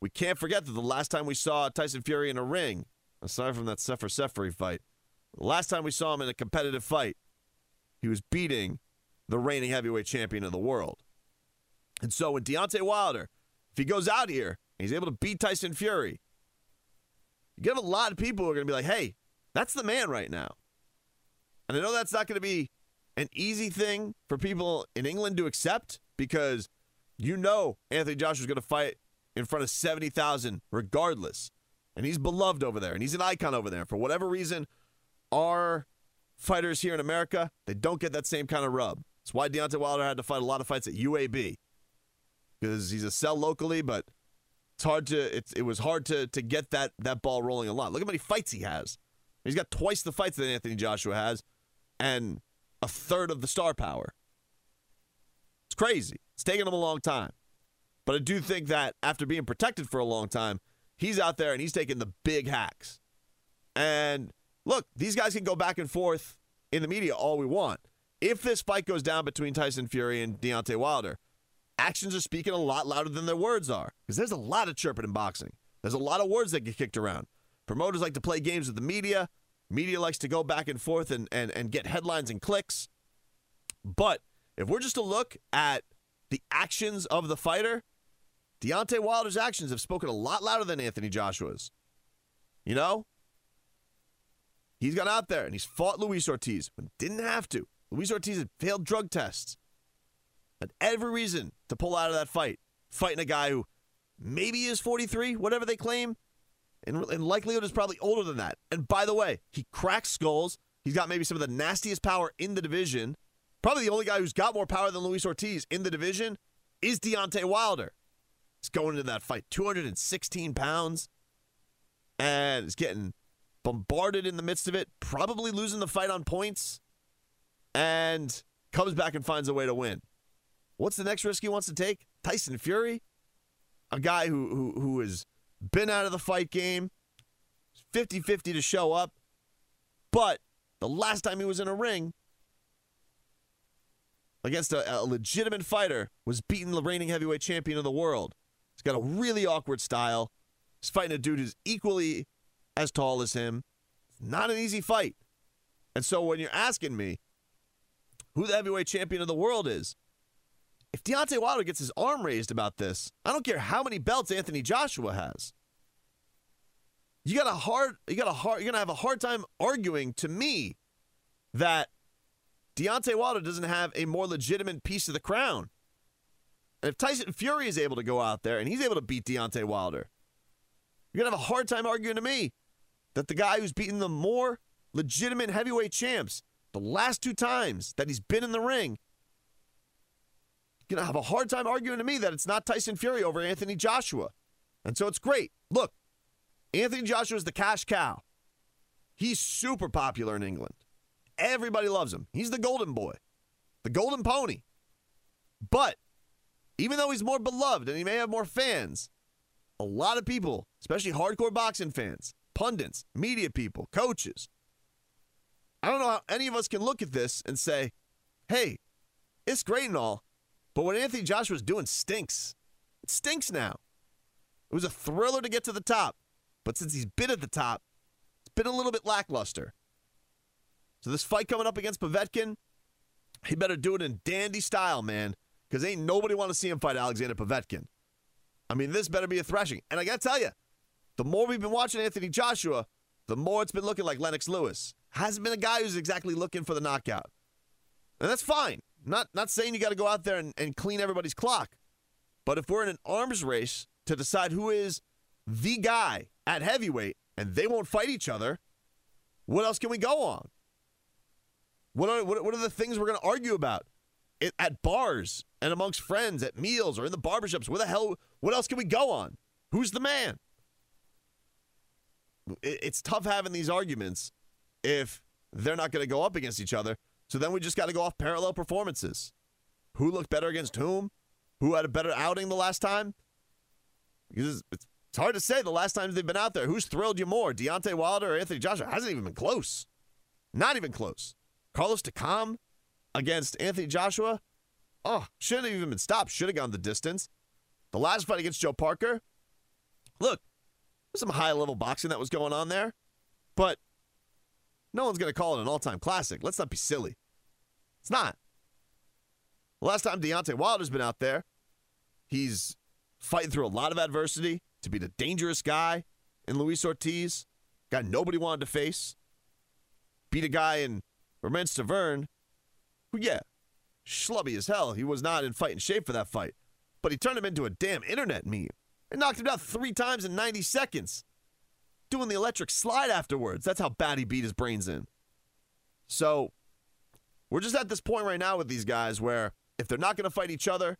we can't forget that the last time we saw Tyson Fury in a ring, aside from that Sefer Seferi fight, the last time we saw him in a competitive fight, he was beating the reigning heavyweight champion of the world. And so when Deontay Wilder, if he goes out here and he's able to beat Tyson Fury, you get a lot of people who are going to be like, hey, that's the man right now. And I know that's not going to be an easy thing for people in England to accept because you know Anthony Joshua is going to fight in front of 70,000 regardless. And he's beloved over there and he's an icon over there. For whatever reason, our fighters here in America, they don't get that same kind of rub. That's why Deontay Wilder had to fight a lot of fights at UAB because he's a sell locally, but it's hard to it's, it was hard to to get that that ball rolling a lot. Look at how many fights he has. He's got twice the fights that Anthony Joshua has, and a third of the star power. It's crazy. It's taken him a long time. But I do think that after being protected for a long time, he's out there and he's taking the big hacks. And look, these guys can go back and forth in the media all we want. If this fight goes down between Tyson Fury and Deontay Wilder, actions are speaking a lot louder than their words are. Because there's a lot of chirping in boxing. There's a lot of words that get kicked around. Promoters like to play games with the media. Media likes to go back and forth and, and, and get headlines and clicks. But if we're just to look at the actions of the fighter, Deontay Wilder's actions have spoken a lot louder than Anthony Joshua's. You know? He's gone out there and he's fought Luis Ortiz but didn't have to. Luis Ortiz had failed drug tests. Had every reason to pull out of that fight, fighting a guy who maybe is 43, whatever they claim, and, and likelihood is probably older than that. And by the way, he cracks skulls. He's got maybe some of the nastiest power in the division. Probably the only guy who's got more power than Luis Ortiz in the division is Deontay Wilder. He's going into that fight 216 pounds and is getting bombarded in the midst of it, probably losing the fight on points, and comes back and finds a way to win. What's the next risk he wants to take? Tyson Fury, a guy who who who has been out of the fight game, 50-50 to show up, but the last time he was in a ring against a, a legitimate fighter was beating the reigning heavyweight champion of the world. He's got a really awkward style. He's fighting a dude who's equally as tall as him. Not an easy fight. And so when you're asking me who the heavyweight champion of the world is, if Deontay Wilder gets his arm raised about this, I don't care how many belts Anthony Joshua has. You got a hard you got a hard you're gonna have a hard time arguing to me that Deontay Wilder doesn't have a more legitimate piece of the crown. And if Tyson Fury is able to go out there and he's able to beat Deontay Wilder, you're gonna have a hard time arguing to me that the guy who's beaten the more legitimate heavyweight champs the last two times that he's been in the ring, you're gonna have a hard time arguing to me that it's not Tyson Fury over Anthony Joshua. And so it's great. Look, Anthony Joshua is the cash cow. He's super popular in England. Everybody loves him. He's the golden boy, the golden pony. But even though he's more beloved and he may have more fans, a lot of people, especially hardcore boxing fans, pundits, media people, coaches, I don't know how any of us can look at this and say, hey, it's great and all, but what Anthony Joshua's doing stinks. It stinks now. It was a thriller to get to the top, but since he's been at the top, it's been a little bit lackluster. So this fight coming up against Povetkin, he better do it in dandy style, man, because ain't nobody want to see him fight Alexander Povetkin. I mean, this better be a thrashing. And I got to tell you, the more we've been watching Anthony Joshua, the more it's been looking like Lennox Lewis. Hasn't been a guy who's exactly looking for the knockout. And that's fine. Not not saying you got to go out there and, and clean everybody's clock. But if we're in an arms race to decide who is the guy at heavyweight and they won't fight each other, what else can we go on? What are, what, what are the things we're going to argue about at bars and amongst friends, at meals or in the barbershops? Where the hell, what else can we go on? Who's the man? It's tough having these arguments if they're not going to go up against each other. So then we just got to go off parallel performances. who looked better against whom, who had a better outing the last time. Because it's, hard to say the last times they've been out there. Who's thrilled you more, Deontay Wilder or Anthony Joshua? Hasn't even been close. Not even close. Carlos Takam against Anthony Joshua. Oh, shouldn't have even been stopped. Should have gone the distance. The last fight against Joe Parker. Look, there's some high level boxing that was going on there, but no one's going to call it an all time classic. Let's not be silly. It's not. Last time Deontay Wilder's been out there, he's fighting through a lot of adversity to be the dangerous guy in Luis Ortiz, guy nobody wanted to face. Beat a guy in Romain Stiverne, who, yeah, schlubby as hell. He was not in fighting shape for that fight, but he turned him into a damn internet meme and knocked him down three times in 90 seconds, doing the electric slide afterwards. That's how bad he beat his brains in. So, we're just at this point right now with these guys where if they're not going to fight each other,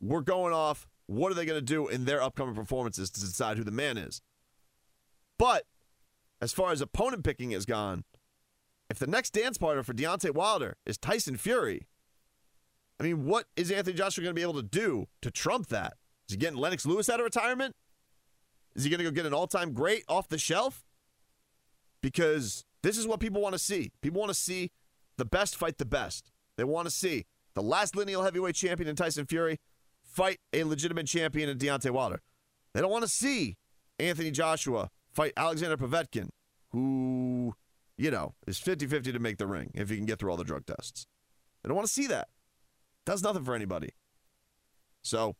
we're going off what are they going to do in their upcoming performances to decide who the man is. But as far as opponent picking is gone, if the next dance partner for Deontay Wilder is Tyson Fury, I mean, what is Anthony Joshua going to be able to do to trump that? Is he getting Lennox Lewis out of retirement? Is he going to go get an all time great off the shelf? Because this is what people want to see. People want to see the best fight the best. They want to see the last lineal heavyweight champion in Tyson Fury fight a legitimate champion in Deontay Wilder. They don't want to see Anthony Joshua fight Alexander Povetkin, who, you know, it's 50 50 to make the ring if you can get through all the drug tests. They don't want to see that. Does nothing for anybody. So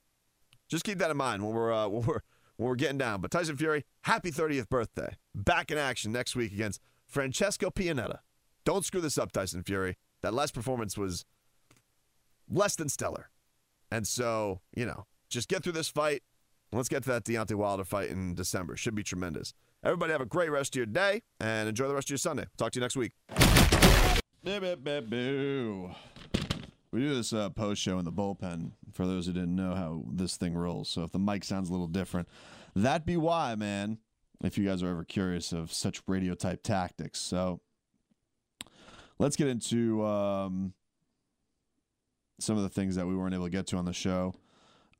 just keep that in mind when we're, uh, when we're, when we're getting down. But Tyson Fury, happy 30th birthday. Back in action next week against Francesco Pianetta. Don't screw this up, Tyson Fury. That last performance was less than stellar. And so, you know, just get through this fight. Let's get to that Deontay Wilder fight in December. Should be tremendous. Everybody have a great rest of your day and enjoy the rest of your Sunday. Talk to you next week. We do this uh, post show in the bullpen for those who didn't know how this thing rolls. So if the mic sounds a little different, that be why, man. If you guys are ever curious of such radio type tactics. So let's get into um, some of the things that we weren't able to get to on the show.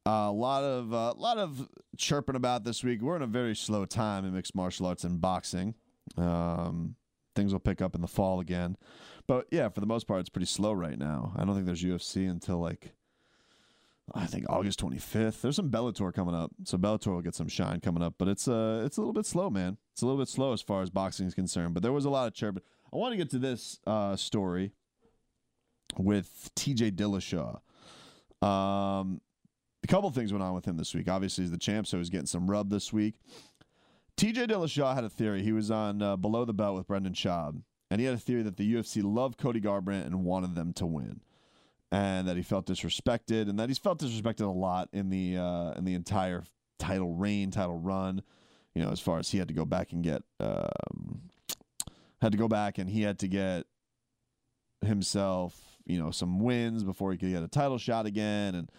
A lot of a uh, lot of chirping about this week. We're in a very slow time in mixed martial arts and boxing. Um, things will pick up in the fall again, but yeah, for the most part, it's pretty slow right now. I don't think there's UFC until like I think August 25th. There's some Bellator coming up, so Bellator will get some shine coming up. But it's uh it's a little bit slow, man. It's a little bit slow as far as boxing is concerned. But there was a lot of chirping. I want to get to this uh, story with TJ Dillashaw. Um, a couple things went on with him this week. Obviously, he's the champ, so he's getting some rub this week. TJ Dillashaw had a theory. He was on uh, Below the Belt with Brendan Schaub, and he had a theory that the UFC loved Cody Garbrandt and wanted them to win, and that he felt disrespected, and that he's felt disrespected a lot in the uh, in the entire title reign, title run. You know, as far as he had to go back and get, um, had to go back and he had to get himself you know some wins before he could get a title shot again, and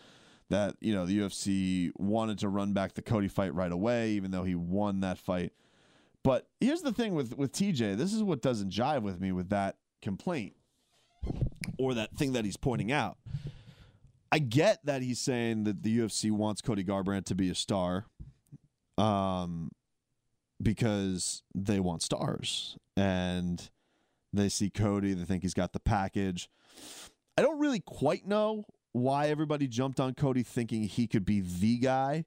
that you know the UFC wanted to run back the Cody fight right away, even though he won that fight. But here's the thing with with TJ. This is what doesn't jive with me with that complaint or that thing that he's pointing out. I get that he's saying that the UFC wants Cody Garbrandt to be a star, um, because they want stars and they see Cody. They think he's got the package. I don't really quite know why everybody jumped on Cody thinking he could be the guy.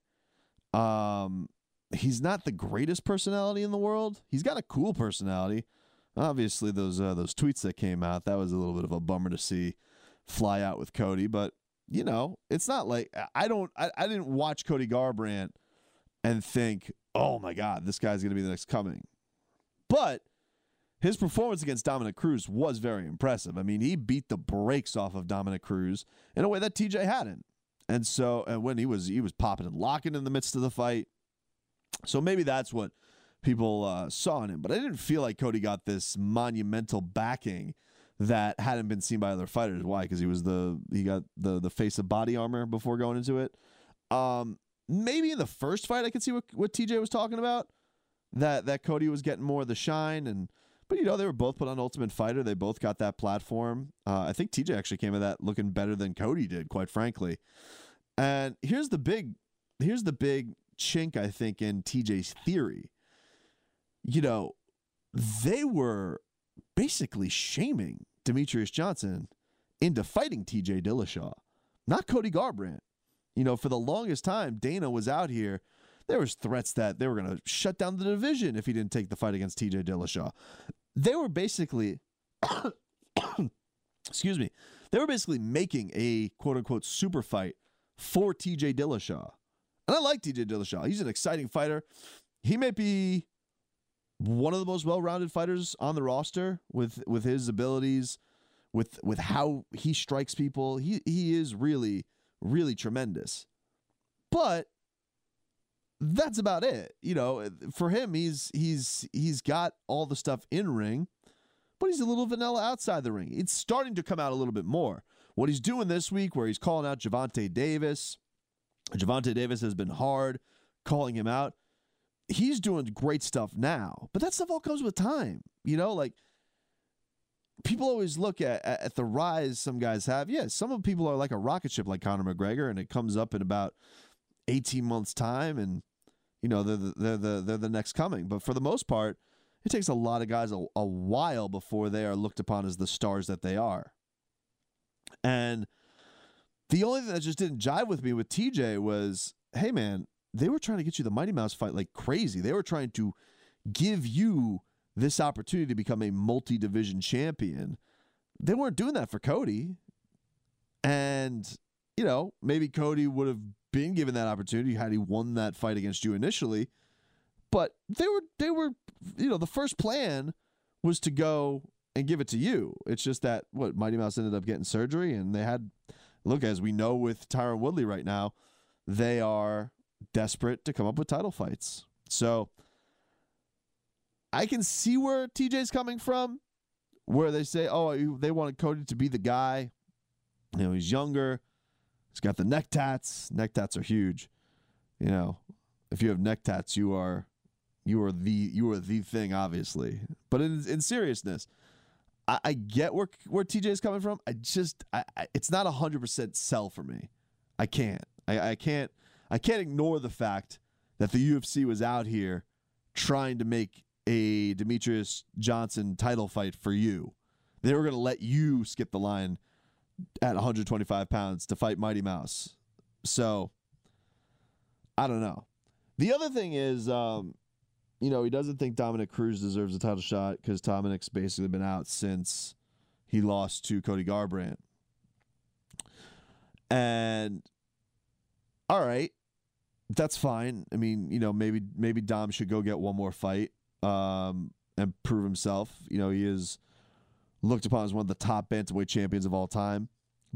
Um, he's not the greatest personality in the world. He's got a cool personality. Obviously, those uh, those tweets that came out that was a little bit of a bummer to see fly out with Cody. But you know, it's not like I don't I, I didn't watch Cody Garbrandt and think, oh my god, this guy's gonna be the next coming. But his performance against Dominick Cruz was very impressive. I mean, he beat the brakes off of Dominick Cruz in a way that TJ hadn't. And so, and when he was he was popping and locking in the midst of the fight, so maybe that's what people uh, saw in him. But I didn't feel like Cody got this monumental backing that hadn't been seen by other fighters. Why? Because he was the he got the the face of body armor before going into it. Um, maybe in the first fight, I could see what what TJ was talking about. That that Cody was getting more of the shine and But you know, they were both put on Ultimate Fighter. They both got that platform. Uh, I think TJ actually came of that looking better than Cody did, quite frankly. And here's the big, here's the big chink I think in TJ's theory. You know, they were basically shaming Demetrious Johnson into fighting TJ Dillashaw, not Cody Garbrandt. You know, for the longest time, Dana was out here. There was threats that they were going to shut down the division if he didn't take the fight against TJ Dillashaw. They were basically, excuse me, they were basically making a quote unquote super fight for TJ Dillashaw. And I like TJ Dillashaw. He's an exciting fighter. He may be one of the most well-rounded fighters on the roster with with his abilities, with with how he strikes people. He he is really really tremendous. But that's about it. You know, for him he's he's he's got all the stuff in ring, but he's a little vanilla outside the ring. It's starting to come out a little bit more. What he's doing this week where he's calling out Gervonta Davis. Gervonta Davis has been hard calling him out he's doing great stuff now, but that stuff all comes with time. You know, like people always look at, at the rise some guys have. Yeah, some of people are like a rocket ship like Conor McGregor, and it comes up in about 18 months' time, and you know they're the, they're the they're the next coming. But for the most part, it takes a lot of guys a, a while before they are looked upon as the stars that they are. And the only thing that just didn't jive with me with TJ was, hey man, they were trying to get you the Mighty Mouse fight like crazy. They were trying to give you this opportunity to become a multi division champion. They weren't doing that for Cody. And, you know, maybe Cody would have been given that opportunity had he won that fight against you initially. But they were, they were, you know, the first plan was to go and give it to you. It's just that, what, Mighty Mouse ended up getting surgery and they had, look, as we know with Tyron Woodley right now, they are desperate to come up with title fights. So I can see where TJ's coming from, where they say, oh, they wanted Cody to be the guy. You know, he's younger. He's got the neck tats. Neck tats are huge. You know, if you have neck tats, you are you are the you are the thing, obviously. But in in seriousness, I, I get where where TJ is coming from. I just I, I it's not hundred percent sell for me. I can't. I, I can't I can't ignore the fact that the UFC was out here trying to make a Demetrious Johnson title fight for you. They were going to let you skip the line at 125 pounds to fight Mighty Mouse. So, I don't know. The other thing is, um, you know, he doesn't think Dominick Cruz deserves a title shot because Dominick's basically been out since he lost to Cody Garbrandt. And, all right, that's fine. I mean, you know, maybe maybe Dom should go get one more fight um, and prove himself. You know, he is looked upon as one of the top bantamweight champions of all time,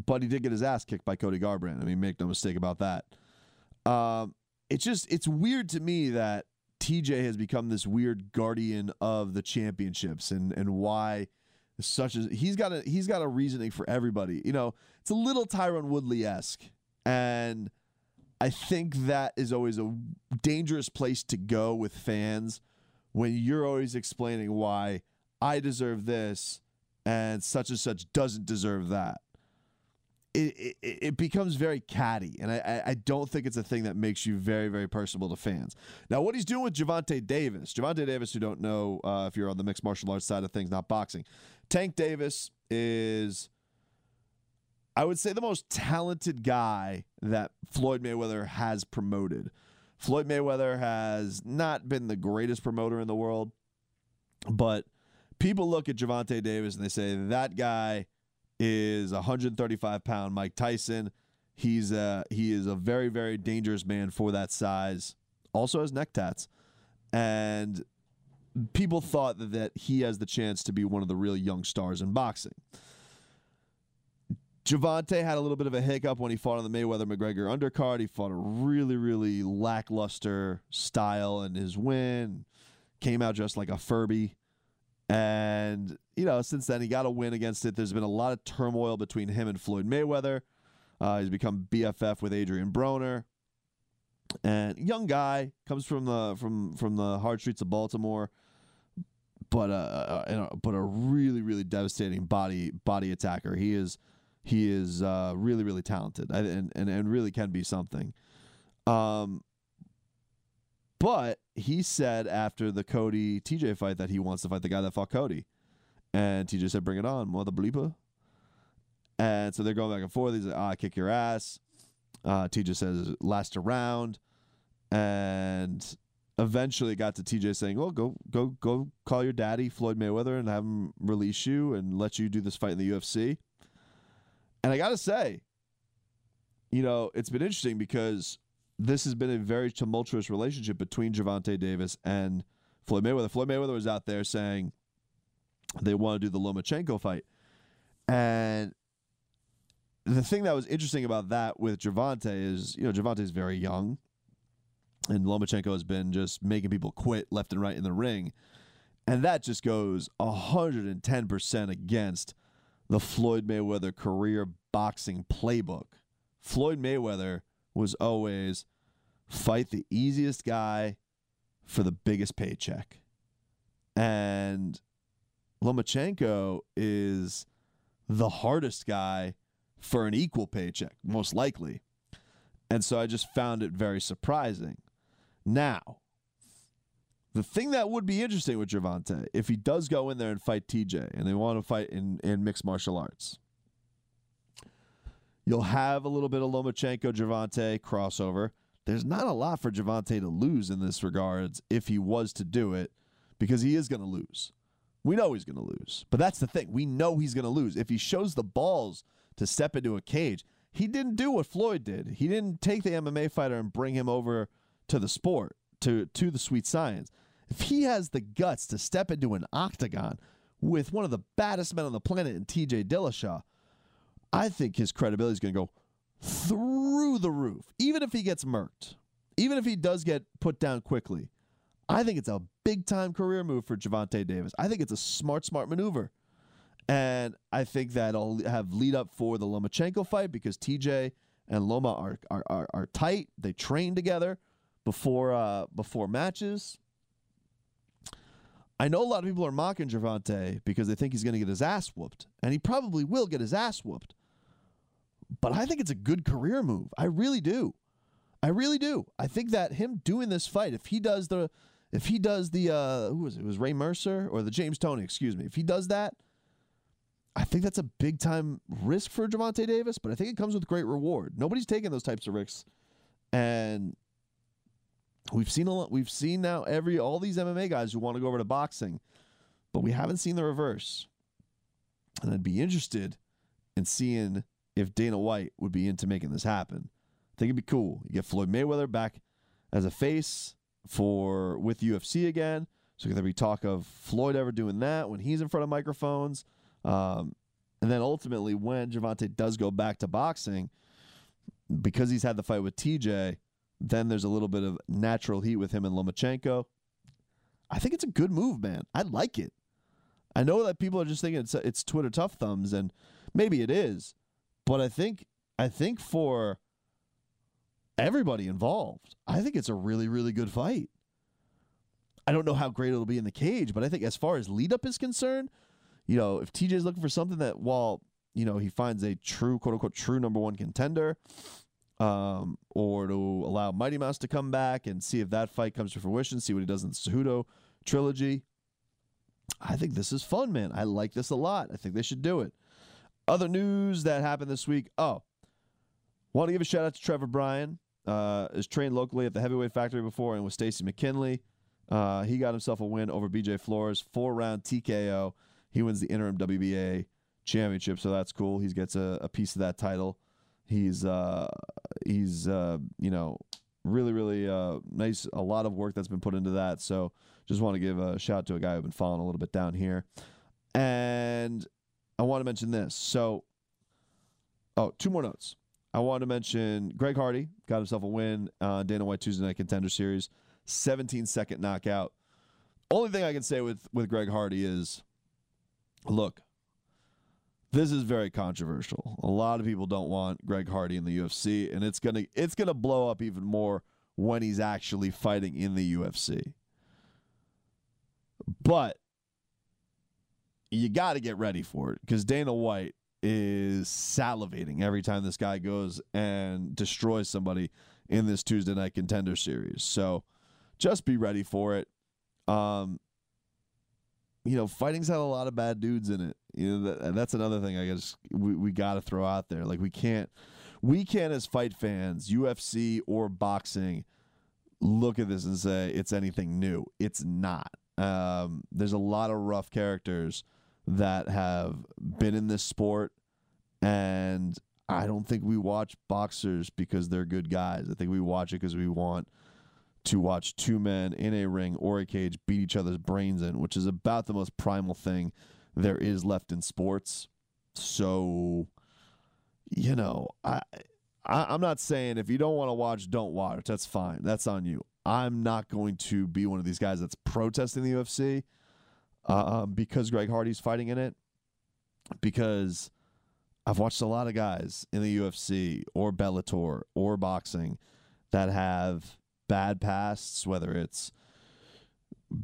but he did get his ass kicked by Cody Garbrandt. I mean, make no mistake about that. Um, it's just it's weird to me that TJ has become this weird guardian of the championships and and why such as he's got a he's got a reasoning for everybody. You know, it's a little Tyron Woodley esque and I think that is always a dangerous place to go with fans when you're always explaining why I deserve this and such and such doesn't deserve that. It, it, it becomes very catty, and I, I don't think it's a thing that makes you very, very personable to fans. Now, what he's doing with Gervonta Davis, Gervonta Davis, who don't know uh, if you're on the mixed martial arts side of things, not boxing, Tank Davis is I would say the most talented guy that Floyd Mayweather has promoted. Floyd Mayweather has not been the greatest promoter in the world, but people look at Gervonta Davis and they say that guy is 135 pound Mike Tyson. He's a, he is a very very dangerous man for that size. Also has neck tats, and people thought that, he has the chance to be one of the real young stars in boxing. Gervonta had a little bit of a hiccup when he fought on the Mayweather McGregor undercard. He fought a really, really lackluster style in his win. Came out just like a Furby. And, you know, since then he got a win against it. There's been a lot of turmoil between him and Floyd Mayweather. Uh, he's become BFF with Adrian Broner. And young guy comes from the from from the hard streets of Baltimore. but uh, uh, but a really really devastating body body attacker. He is he is uh, really really talented and, and and really can be something. Um, but he said after the Cody TJ fight that he wants to fight the guy that fought Cody, and TJ said, "Bring it on, mother bleeper." And so they're going back and forth. He's like, "Ah, I kick your ass." Uh, TJ says, "Last around," and eventually got to TJ saying, "Well, go go go call your daddy Floyd Mayweather and have him release you and let you do this fight in the UFC." And I got to say, you know, it's been interesting because this has been a very tumultuous relationship between Gervonta Davis and Floyd Mayweather. Floyd Mayweather was out there saying they want to do the Lomachenko fight. And the thing that was interesting about that with Gervonta is, you know, Gervonta is very young and Lomachenko has been just making people quit left and right in the ring. And that just goes 110% against the Floyd Mayweather career boxing playbook. Floyd Mayweather was always fight the easiest guy for the biggest paycheck. And Lomachenko is the hardest guy for an equal paycheck, most likely. And so I just found it very surprising. Now, the thing that would be interesting with Gervonta, if he does go in there and fight TJ, and they want to fight in, in mixed martial arts, you'll have a little bit of Lomachenko Gervonta crossover. There's not a lot for Gervonta to lose in this regards if he was to do it, because he is going to lose. We know he's going to lose, but that's the thing. We know he's going to lose if he shows the balls to step into a cage. He didn't do what Floyd did. He didn't take the MMA fighter and bring him over to the sport, to to the sweet science. If he has the guts to step into an octagon with one of the baddest men on the planet in TJ Dillashaw, I think his credibility is going to go through the roof. Even if he gets murked, even if he does get put down quickly, I think it's a big time career move for Gervonta Davis. I think it's a smart, smart maneuver. And I think that'll have lead up for the Lomachenko fight because TJ and Loma are, are, are, are tight. They train together before uh, before matches. I know a lot of people are mocking Gervonta because they think he's going to get his ass whooped, and he probably will get his ass whooped. But I think it's a good career move. I really do. I really do. I think that him doing this fight, if he does the, if he does the, uh, who was it? it was Ray Mercer or the James Toney? Excuse me. If he does that, I think that's a big time risk for Gervonta Davis. But I think it comes with great reward. Nobody's taking those types of risks, and We've seen a lot, we've seen now every all these MMA guys who want to go over to boxing, but we haven't seen the reverse. And I'd be interested in seeing if Dana White would be into making this happen. I think it'd be cool. You get Floyd Mayweather back as a face for with UFC again. So there be talk of Floyd ever doing that when he's in front of microphones. Um, and then ultimately, when Gervonta does go back to boxing, because he's had the fight with TJ, then there's a little bit of natural heat with him and Lomachenko. I think it's a good move, man. I like it. I know that people are just thinking it's it's Twitter tough thumbs, and maybe it is, but I think I think for everybody involved, I think it's a really really good fight. I don't know how great it'll be in the cage, but I think as far as lead up is concerned, you know, if TJ's looking for something that while you know he finds a true quote unquote true number one contender, um, or to allow Mighty Mouse to come back and see if that fight comes to fruition, see what he does in the Cejudo trilogy. I think this is fun, man. I like this a lot. I think they should do it. Other news that happened this week. Oh, want to give a shout out to Trevor Bryan. Uh, is trained locally at the Heavyweight Factory before and with Stacy McKinley. Uh, he got himself a win over BJ Flores, four round TKO. He wins the interim WBA championship, so that's cool. He gets a, a piece of that title. He's uh, he's uh, you know really really uh, nice. A lot of work that's been put into that. So just want to give a shout out to a guy who's been following a little bit down here, and I want to mention this. So oh, two more notes. I want to mention Greg Hardy got himself a win uh, Dana White Tuesday Night Contender Series, 17 second knockout. Only thing I can say with with Greg Hardy is, look, this is very controversial. A lot of people don't want Greg Hardy in the UFC, and it's gonna it's gonna blow up even more when he's actually fighting in the UFC. But you got to get ready for it because Dana White is salivating every time this guy goes and destroys somebody in this Tuesday night contender series. So just be ready for it. Um, you know, fighting's had a lot of bad dudes in it. You know, that, that's another thing I guess we, we got to throw out there. Like we can't, we can't as fight fans, UFC or boxing, look at this and say it's anything new. It's not. Um, there's a lot of rough characters that have been in this sport, and I don't think we watch boxers because they're good guys. I think we watch it because we want to watch two men in a ring or a cage beat each other's brains in, which is about the most primal thing there is left in sports. So, you know, I, I am not saying if you don't want to watch, don't watch. That's fine. That's on you. I'm not going to be one of these guys that's protesting the UFC uh, um, because Greg Hardy's fighting in it. Because I've watched a lot of guys in the UFC or Bellator or boxing that have bad pasts, whether it's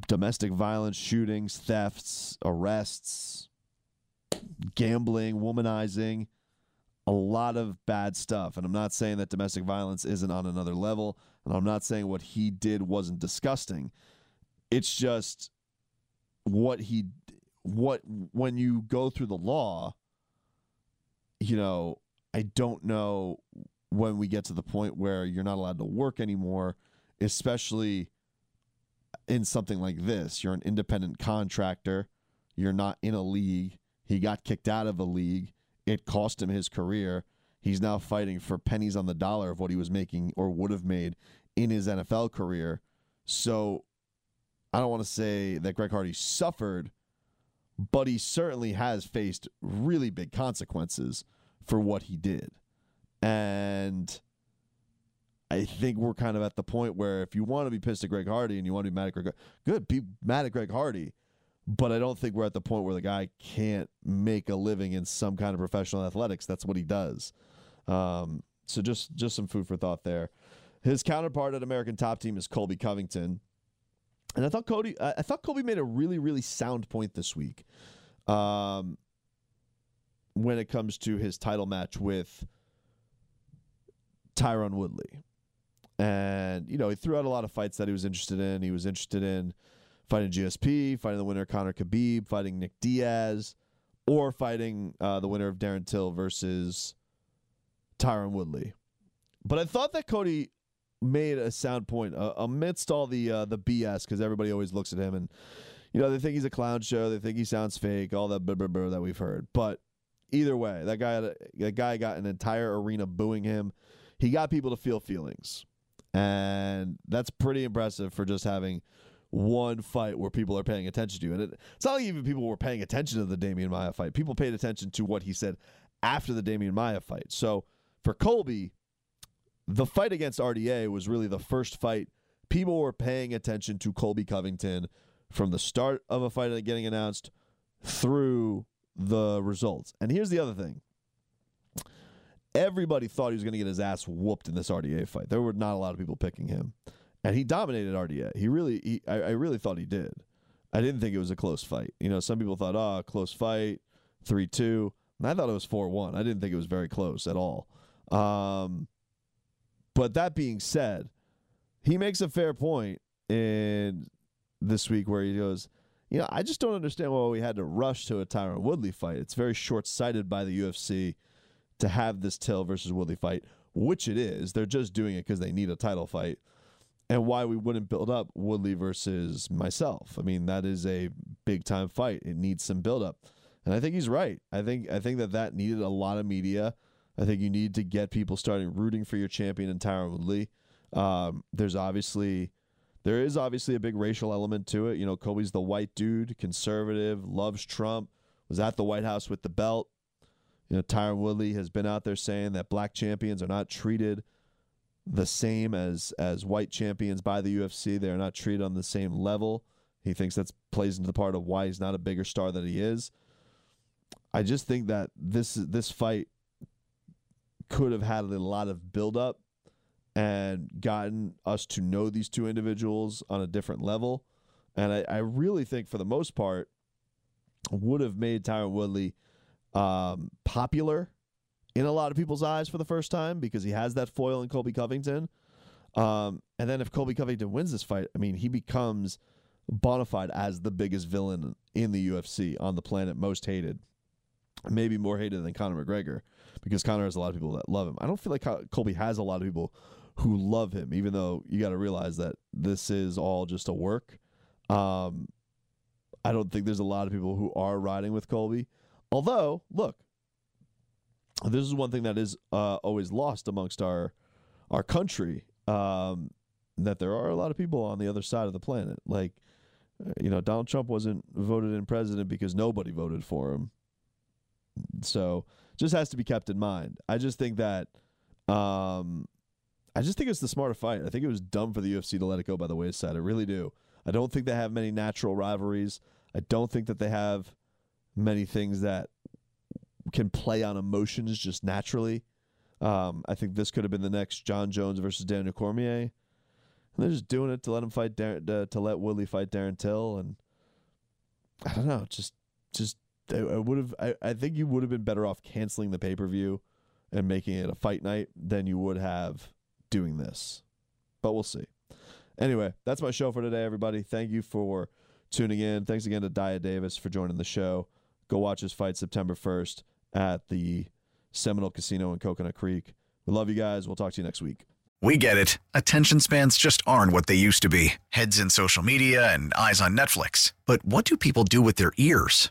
domestic violence, shootings, thefts, arrests, gambling, womanizing, a lot of bad stuff. And I'm not saying that domestic violence isn't on another level, and I'm not saying what he did wasn't disgusting. It's just what he what when you go through the law, you know, I don't know when we get to the point where you're not allowed to work anymore especially in something like this. You're an independent contractor, you're not in a league. He got kicked out of a league, it cost him his career. He's now fighting for pennies on the dollar of what he was making or would have made in his NFL career. So I don't want to say that Greg Hardy suffered, but he certainly has faced really big consequences for what he did. And I think we're kind of at the point where if you want to be pissed at Greg Hardy and you want to be mad at Greg, Hardy, good, be mad at Greg Hardy. But I don't think we're at the point where the guy can't make a living in some kind of professional athletics. That's what he does. Um, so just just some food for thought there. His counterpart at American Top Team is Colby Covington, and I thought Cody, I thought Colby made a really really sound point this week, um, when it comes to his title match with Tyron Woodley. And, you know, he threw out a lot of fights that he was interested in. He was interested in fighting GSP, fighting the winner Conor Khabib, fighting Nick Diaz, or fighting uh, the winner of Darren Till versus Tyron Woodley. But I thought that Cody made a sound point uh, amidst all the uh, the BS because everybody always looks at him and you know they think he's a clown show, they think he sounds fake, all that blah, blah, blah that we've heard. But either way, that guy that guy got an entire arena booing him. He got people to feel feelings. And that's pretty impressive for just having one fight where people are paying attention to. And it, it's not like even people were paying attention to the Demian Maia fight. People paid attention to what he said after the Demian Maia fight. So for Colby, the fight against RDA was really the first fight people were paying attention to Colby Covington from the start of a fight getting announced through the results. And here's the other thing everybody thought he was going to get his ass whooped in this RDA fight. There were not a lot of people picking him, and he dominated RDA. He really, he, I, I really thought he did. I didn't think it was a close fight. You know, some people thought, oh, close fight, three two. I thought it was four one. I didn't think it was very close at all. Um, but that being said, he makes a fair point in this week where he goes, you know, I just don't understand why we had to rush to a Tyron Woodley fight. It's very short sighted by the UFC to have this Till versus Woodley fight, which it is. They're just doing it because they need a title fight. And why we wouldn't build up Woodley versus myself. I mean, that is a big time fight. It needs some build up. And I think he's right. I think I think that that needed a lot of media. I think you need to get people starting rooting for your champion in Tyron Woodley. Um, there's obviously there is obviously a big racial element to it. You know, Colby's the white dude, conservative, loves Trump, was at the White House with the belt. You know, Tyron Woodley has been out there saying that black champions are not treated the same as as white champions by the UFC. They are not treated on the same level. He thinks that plays into the part of why he's not a bigger star than he is. I just think that this this fight could have had a lot of build up and gotten us to know these two individuals on a different level. And I, I really think for the most part, would have made Tyron Woodley um, popular in a lot of people's eyes for the first time because he has that foil in Colby Covington. Um, and then if Colby Covington wins this fight, I mean, he becomes bona fide as the biggest villain in the UFC on the planet, most hated, maybe more hated than Conor McGregor because Conor has a lot of people that love him. I don't feel like Colby has a lot of people who love him, even though you got to realize that this is all just a work. Um, I don't think there's a lot of people who are riding with Colby. Although, look, this is one thing that is uh, always lost amongst our our country um, that there are a lot of people on the other side of the planet. Like, you know, Donald Trump wasn't voted in president because nobody voted for him. So, just has to be kept in mind. I just think that, um, I just think it's the smarter fight. I think it was dumb for the UFC to let it go by the wayside. I really do. I don't think they have many natural rivalries. I don't think that they have many things that can play on emotions just naturally. Um, I think this could have been the next Jon Jones versus Daniel Cormier. And they're just doing it to let him fight Darren, uh, to let Woodley fight Darren Till, and I don't know, just just I, would have. I, I think you would have been better off canceling the pay per view and making it a fight night than you would have doing this. But we'll see. Anyway, that's my show for today, everybody. Thank you for tuning in. Thanks again to Dyah Davis for joining the show. Go watch his fight September 1st at the Seminole Casino in Coconut Creek. We love you guys. We'll talk to you next week. We get it. Attention spans just aren't what they used to be heads in social media and eyes on Netflix. But what do people do with their ears?